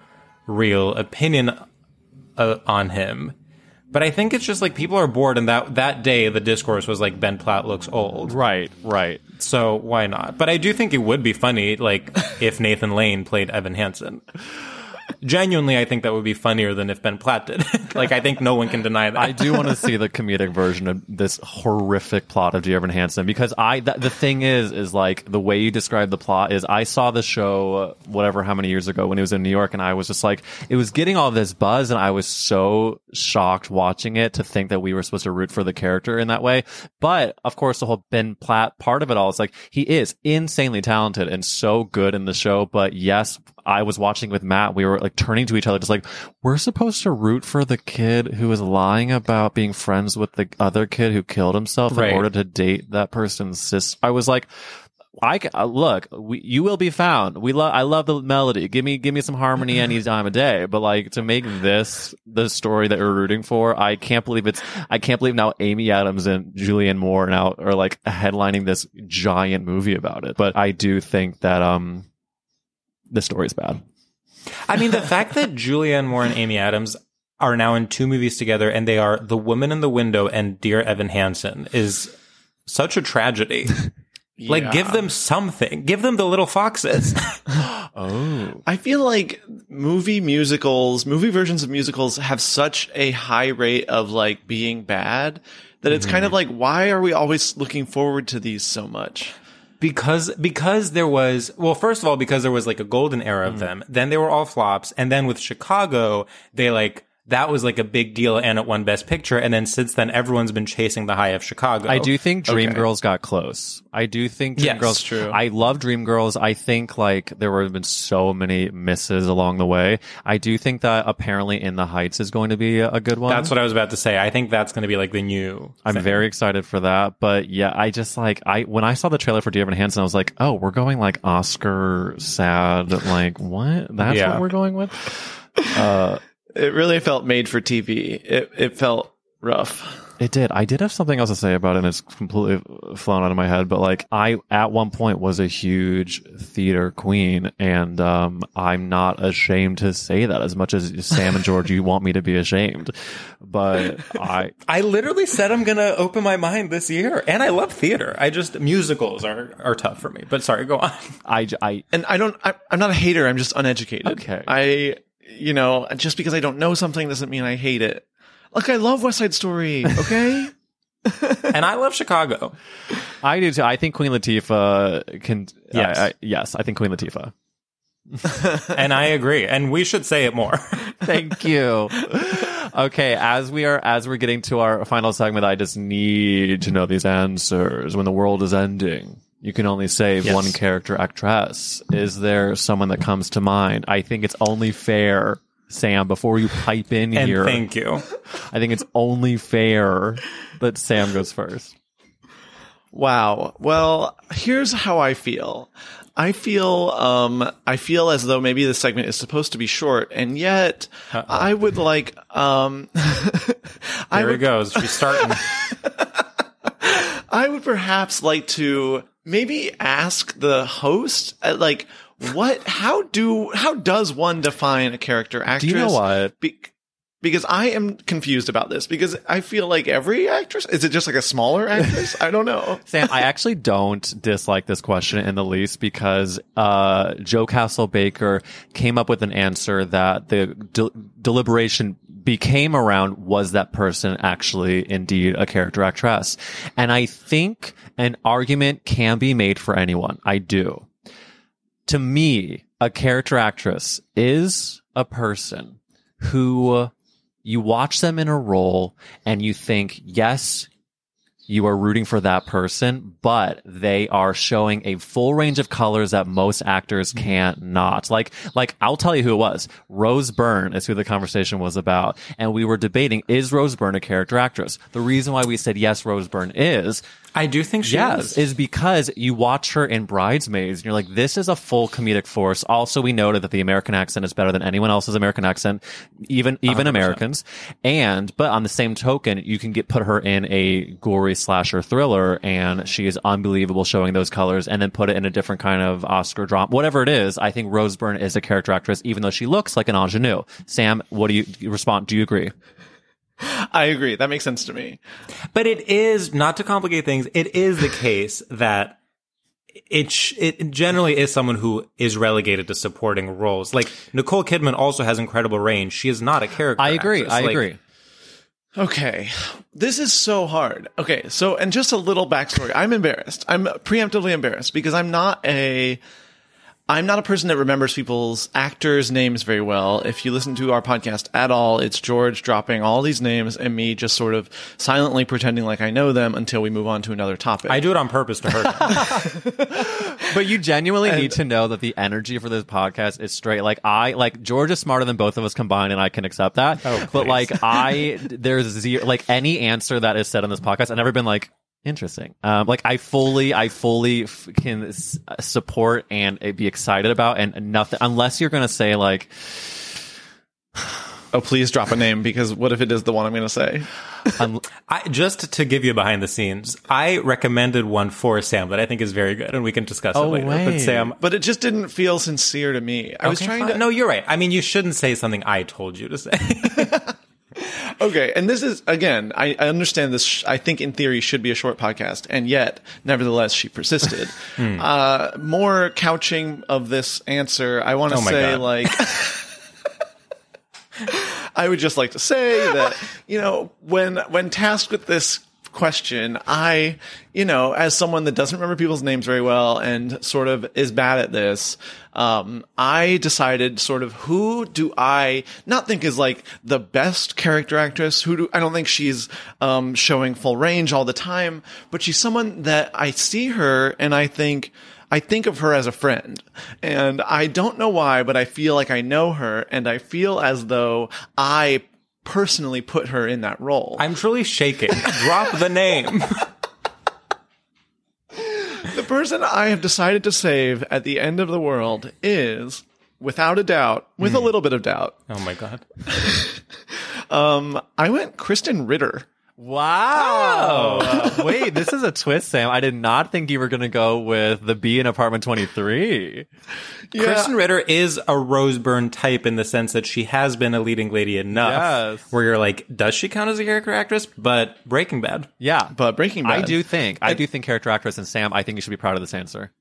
real opinion uh, on him. But I think it's just like people are bored, and that that day the discourse was like Ben Platt looks old, Right, right. so why not? But I do think it would be funny, like if Nathan Lane played Evan Hansen. Genuinely, I think that would be funnier than if Ben Platt did. like I think no one can deny that. I do want to see the comedic version of this horrific plot of Dear Evan Hansen because I th- the thing is is like the way you describe the plot is I saw the show uh, whatever how many years ago when it was in New York and I was just like it was getting all this buzz and I was so shocked watching it to think that we were supposed to root for the character in that way but of course the whole Ben Platt part of it all is like he is insanely talented and so good in the show but yes I was watching with Matt we were like turning to each other just like we're supposed to root for the kid who is lying about being friends with the other kid who killed himself Right. in order to date that person's sister. I was like, I uh, look, we, you will be found. We love, I love the melody. Give me, give me some harmony any time of day. But like to make this the story that we're rooting for, I can't believe it's, I can't believe now Amy Adams and Julianne Moore now are like headlining this giant movie about it. But I do think that, um, the story's bad. I mean, the fact that Julianne Moore and Amy Adams are now in two movies together, and they are The Woman in the Window and Dear Evan Hansen, is such a tragedy. Like, give them something. Give them the little foxes. Oh. I feel like movie musicals, movie versions of musicals have such a high rate of like being bad that it's kind of mm-hmm. like, why are we always looking forward to these so much? Because because there was well first of all because there was like a golden era of mm. them then they were all flops and then with chicago they like that was like a big deal and it won best picture and then since then everyone's been chasing the high of chicago I do think Okay. Dreamgirls got close. I do think Yes, Dreamgirls. true. I love Dreamgirls. I think like there have been so many misses along the way. I do think that apparently In the Heights is going to be a, a good one. that's what i was about to say i think that's going to be like the new I'm thing. very excited for that. But yeah, I just like I when I saw the trailer for Dear Evan Hansen, I was like, oh, we're going like Oscar sad. Like what? That's Yeah. what we're going with. Uh, It really felt made for TV. It, it felt rough. It did. I did have something else to say about it, and it's completely flown out of my head. But like, I at one point was a huge theater queen, and um, I'm not ashamed to say that. As much as Sam and George, you want me to be ashamed, but I I literally said I'm gonna open my mind this year, and I love theater. I just musicals are are tough for me. But sorry, go on. I I And I don't, I, I'm not a hater. I'm just uneducated. Okay. I, you know, just because I don't know something doesn't mean I hate it. Like I love West Side Story. Okay. and I love Chicago. I do too. I think Queen Latifah can. Yes. I, I, yes, I think Queen Latifah. and I agree. And we should say it more. Thank you. okay, as we are as we're getting to our final segment, I just need to know these answers. When the world is ending, you can only save Yes. one character actress. Is there someone that comes to mind? I think it's only fair, Sam, before you pipe in and here. thank you. I think it's only fair that Sam goes first. Wow. Well, here's how I feel. I feel um I feel as though maybe this segment is supposed to be short and yet I would like um There he would goes. She's starting. I would perhaps like to maybe ask the host uh, like what how do how does one define a character actress? Do you know what? Be- because I am confused about this because I feel like every actress is it just like a smaller actress? I don't know. Sam, I actually don't dislike this question in the least because uh, Joe Castle Baker came up with an answer that the de- deliberation became around was that person actually indeed a character actress? And I think an argument can be made for anyone. I do. To me, a character actress is a person who you watch them in a role and you think, yes, you are rooting for that person, but they are showing a full range of colors that most actors mm-hmm. can't not. Like, like I'll tell you who it was. Rose Byrne is who the conversation was about. And we were debating, is Rose Byrne a character actress? The reason why we said yes, Rose Byrne is I do think she yes, is. is because you watch her in Bridesmaids and you're like, this is a full comedic force. Also, we noted that the American accent is better than anyone else's American accent, even, even Americans. And, but on the same token, you can get, put her in a gory slasher thriller and she is unbelievable showing those colors and then put it in a different kind of Oscar drama, whatever it is. I think Rose Byrne is a character actress, even though she looks like an ingenue. Sam, what do you respond? Do you agree? I agree. That makes sense to me. But it is not to complicate things. It is the case that it sh- it generally is someone who is relegated to supporting roles. Like Nicole Kidman also has incredible range. She is not a character. I agree. actress. I Like, agree. Okay. This is so hard. Okay. So, and just a little backstory. I'm embarrassed. I'm preemptively embarrassed because I'm not a, I'm not a person that remembers people's actors' names very well. If you listen to our podcast at all, it's George dropping all these names and me just sort of silently pretending like I know them until we move on to another topic. I do it on purpose to hurt. But you genuinely need to know that the energy for this podcast is straight. Like I, like George is smarter than both of us combined, and I can accept that. Oh, but like I, there's zero, like any answer that is said on this podcast, I've never been like interesting. Um, like I fully, I fully f- can s- support and uh, be excited about, and nothing unless you're gonna say like. oh, please drop a name because what if it is the one I'm going to say? un- I, just to give you behind the scenes, I recommended one for Sam that I think is very good, and we can discuss Oh, it later. wait. But Sam, But it just didn't feel sincere to me. I was trying fine. to. No, you're right. I mean, you shouldn't say something I told you to say. Okay, and this is again. I, I understand this. Sh- I think in theory should be a short podcast, and yet, nevertheless, she persisted. Hmm. uh, more couching of this answer. I want to Oh say like. I would just like to say that you know when when tasked with this question, I you know as someone that doesn't remember people's names very well and sort of is bad at this, um, I decided sort of who do I not think is like the best character actress. Who do I don't think she's um, showing full range all the time, but she's someone that I see her and I think. I think of her as a friend. And I don't know why, but I feel like I know her and I feel as though I personally put her in that role. I'm truly shaking. Drop the name. the person I have decided to save at the end of the world is, without a doubt, with a little bit of doubt, Oh my god. um, I went Krysten Ritter. Wow. Uh, wait, this is a twist, Sam. I did not think you were going to go with the B in apartment 23. Krysten Ritter is a Rose Byrne type in the sense that she has been a leading lady enough Yes. where you're like, does she count as a character actress? But Breaking Bad. Yeah. But Breaking Bad. I do think, I do think character actress and Sam, I think you should be proud of this answer.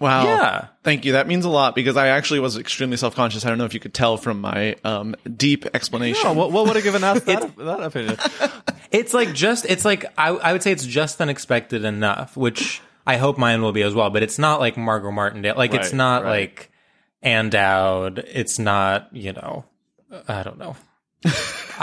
Wow. Yeah. Thank you. That means a lot because I actually was extremely self conscious. I don't know if you could tell from my um, deep explanation. Oh, what, what would have given us that, that opinion? It's like just, it's like, I, I would say it's just unexpected enough, which I hope mine will be as well, but it's not like Margot Martindale. Like, it's not right. like Ann Dowd. It's not, you know, I don't know.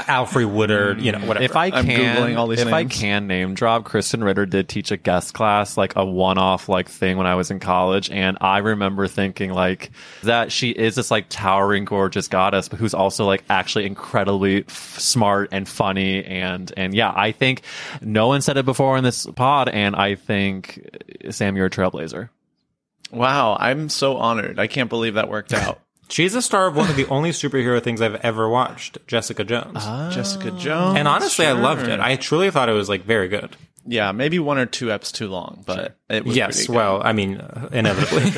Alfred Woodard, you know, whatever. If I I'm can, Googling all these if I names. can name drop, Krysten Ritter did teach a guest class, like a one-off like thing when I was in college, and I remember thinking like that she is this like towering, gorgeous goddess, but who's also like actually incredibly f- smart and funny, and and yeah, I think no one said it before in this pod, and I think Sam, you're a trailblazer. Wow. I'm so honored. I can't believe that worked out. She's a star of one of the only superhero things I've ever watched, Jessica Jones. Jessica Jones. and honestly, I loved it. I truly thought it was like very good. yeah, maybe one or two eps too long, but it was Yes, good. well, I mean, uh, inevitably.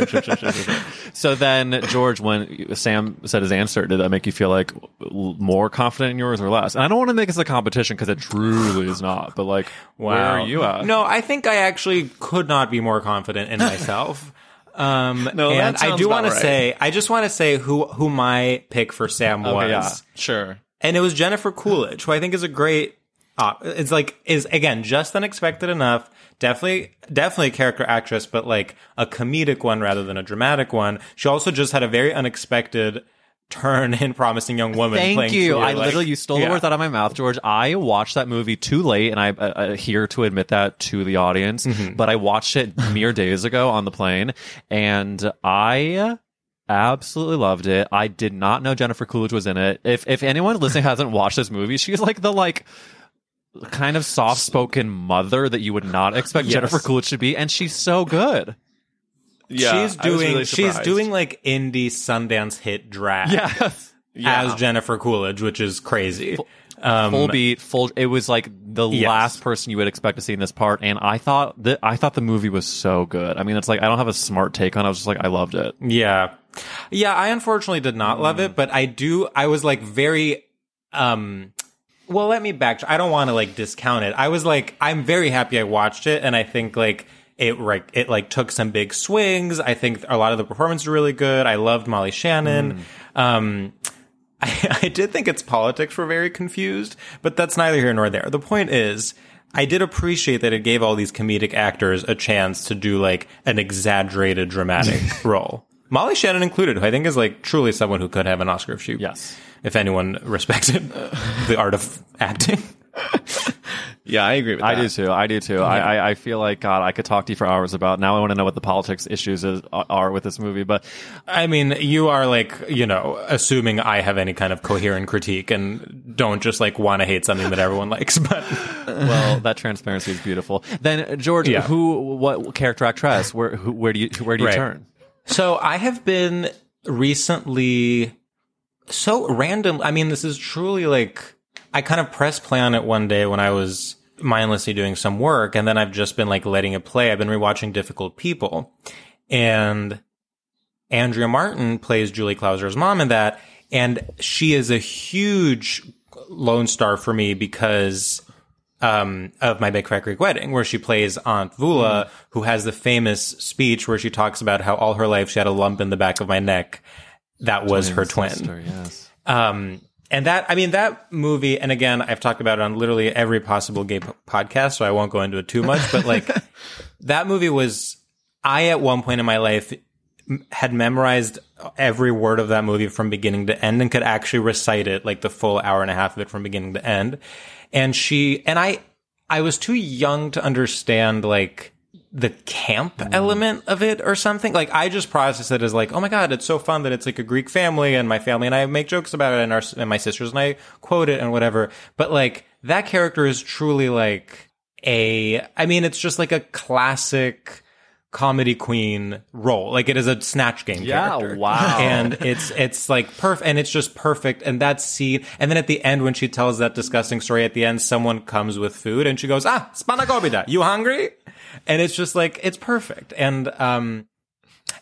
So then, George, when Sam said his answer, did that make you feel like more confident in yours or less? And I don't want to make this a competition because it truly is not. But like, where are you at? No, I think I actually could not be more confident in myself. Um, No, and I do want to say, I just want to say who who my pick for Sam was, Okay, yeah. Sure. and it was Jennifer Coolidge, who I think is a great. Uh, it's like is again just unexpected enough. Definitely, definitely a character actress, but like a comedic one rather than a dramatic one. She also just had a very unexpected turn in Promising Young Woman. Thank you. Clea, I like- literally, you stole yeah. the words out of my mouth, George. I watched that movie too late, and I uh, uh, here to admit that to the audience. Mm-hmm. But I watched it mere days ago on the plane, and I absolutely loved it. I did not know Jennifer Coolidge was in it. If if anyone listening hasn't watched this movie, she's like the like kind of soft spoken mother that you would not expect Yes. Jennifer Coolidge to be, and she's so good. Yeah. she's doing really she's doing like indie Sundance hit drag. Yes. as Jennifer Coolidge, which is crazy. Um, full beat, full. It was like the Yes. last person you would expect to see in this part, and I thought that I thought the movie was so good. I mean, it's like I don't have a smart take on. it. I was just like, I loved it. yeah, yeah. I unfortunately did not love it, but I do. I was like very. um Well, let me back. I don't want to like discount it. I was like, I'm very happy I watched it, and I think like. It like it like took some big swings. I think a lot of the performances were really good. I loved Molly Shannon. Um, I, I did think its politics were very confused, but that's neither here nor there. The point is, I did appreciate that it gave all these comedic actors a chance to do like an exaggerated dramatic role. Molly Shannon included, who I think is like truly someone who could have an Oscar if she, Yes. if anyone respected the art of acting. Yeah, I agree with that. I do too. I do too. I, I I feel like God, I could talk to you for hours about. Now I want to know what the politics issues is, are with this movie, but I mean, you are like, you know, assuming I have any kind of coherent critique and don't just like want to hate something that everyone likes, but well, that transparency is beautiful. Then George, Yeah. who, what character actress? Where, who, where do you, where do you Right. turn? So I have been recently so random. I mean, this is truly like I kind of pressed play on it one day when I was mindlessly doing some work, and then I've just been like letting it play. I've been rewatching Difficult People, and Andrea Martin plays Julie Klausner's mom in that, and she is a huge lone star for me because um, of my Big Fat Greek Wedding, where she plays Aunt Voula, who has the famous speech where she talks about how all her life she had a lump in the back of my neck that was her twin. Sister, yes. Um, and that, I mean, that movie, and again, I've talked about it on literally every possible gay podcast, so I won't go into it too much, but like, that movie was, I at one point in my life m- had memorized every word of that movie from beginning to end and could actually recite it, like the full hour and a half of it from beginning to end. And she, and I, I was too young to understand, like, the camp mm. element of it or something. Like I just process it as like, oh my god, it's so fun that it's like a Greek family and my family and I make jokes about it and our and my sisters and I quote it and whatever. But like that character is truly like a. I mean, it's just like a classic comedy queen role. Like it is a snatch game Yeah, character. wow. And it's it's like perfect and it's just perfect and that scene and then at the end when she tells that disgusting story at the end someone comes with food and she goes, "Ah, spanakopita, you hungry?" And it's just like it's perfect. And um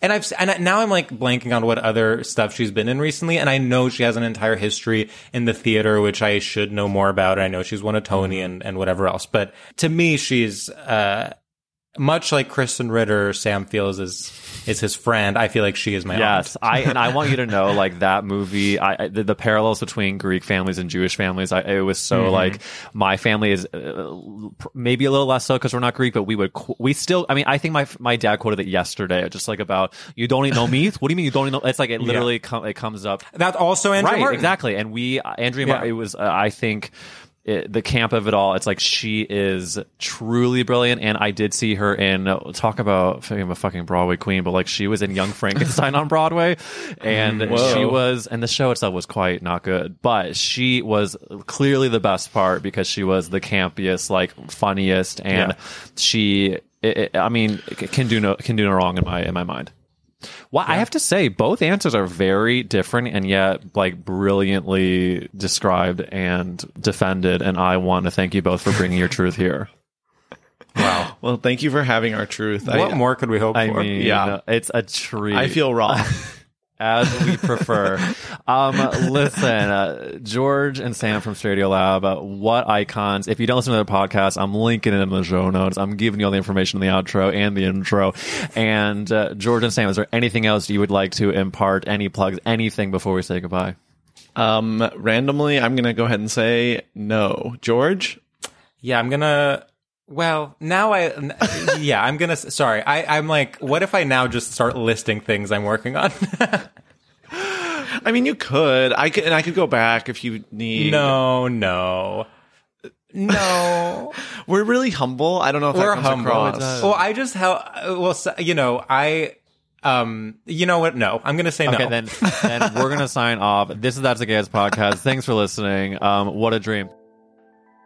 and I've and now I'm like blanking on what other stuff she's been in recently, and I know she has an entire history in the theater, which I should know more about. I know she's won a Tony and and whatever else, but to me, she's uh much like Krysten Ritter. Sam feels is is his friend. I feel like she is my Yes, aunt. I and I want you to know, like that movie, I, I the, the parallels between Greek families and Jewish families. I, it was so like my family is uh, maybe a little less so because we're not Greek, but we would we still. I mean, I think my my dad quoted it yesterday, just like about you don't eat no meat. What do you mean you don't eat no? It's like it literally com- it comes up That's also Andrew right, Martin. exactly. And we, Andrew Andrea, Yeah. Martin, it was, uh, I think, it, the camp of it all. It's like she is truly brilliant, and I did see her in talk about I'm a fucking Broadway queen, but like she was in Young Frankenstein on Broadway, and mm, Whoa. she was, and the show itself was quite not good, but she was clearly the best part because she was the campiest, like funniest, and Yeah. she. It, it- I mean, can do no can do no wrong in my in my mind. Well, I have to say, both answers are very different and yet like brilliantly described and defended. And I want to thank you both for bringing your truth here. Wow. Well, thank you for having our truth. What I, more could we hope I for? mean, Yeah. it's a treat. I feel wrong. as we prefer. um, listen, uh, George and Sam from Stradio Lab, uh, what icons. If you don't listen to their podcast, I'm linking it in the show notes. I'm giving you all the information in the outro and the intro. And uh, George and Sam, is there anything else you would like to impart? Any plugs? Anything before we say goodbye? um, randomly, I'm going to go ahead and say no. George? Yeah, I'm gonna. Well, now I, Yeah, I'm gonna. Sorry, I, I'm like, what if I now just start listing things I'm working on? I mean, you could. I could, and I could go back if you need. no, no, no. we're really humble. I don't know if We're that comes humble. across. Well, I just how. Well, you know, I. Um, you know what? No, I'm gonna say Okay, no. then then we're gonna sign off. This is That's a Gay's podcast. Thanks for listening. Um, what a dream.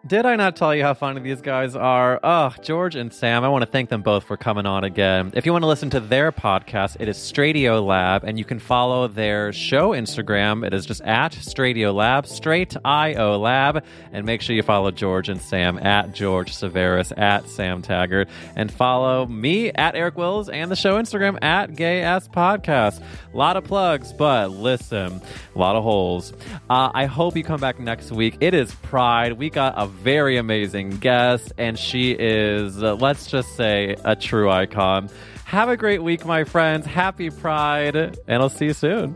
Did I not tell you how funny these guys are? Oh, George and Sam, I want to thank them both for coming on again. If you want to listen to their podcast, it is Stradio Lab, and you can follow their show Instagram. It is just at Stradio Lab, straight IO Lab. And make sure you follow George and Sam at George Civeris, at Sam Taggart, and follow me at Eric Willz and the show Instagram at Gay Ass Podcast. A lot of plugs, but listen, a lot of holes. Uh, I hope you come back next week. It is Pride. We got a very amazing guest, and she is, uh, let's just say, a true icon. Have a great week, my friends. Happy Pride, and I'll see you soon.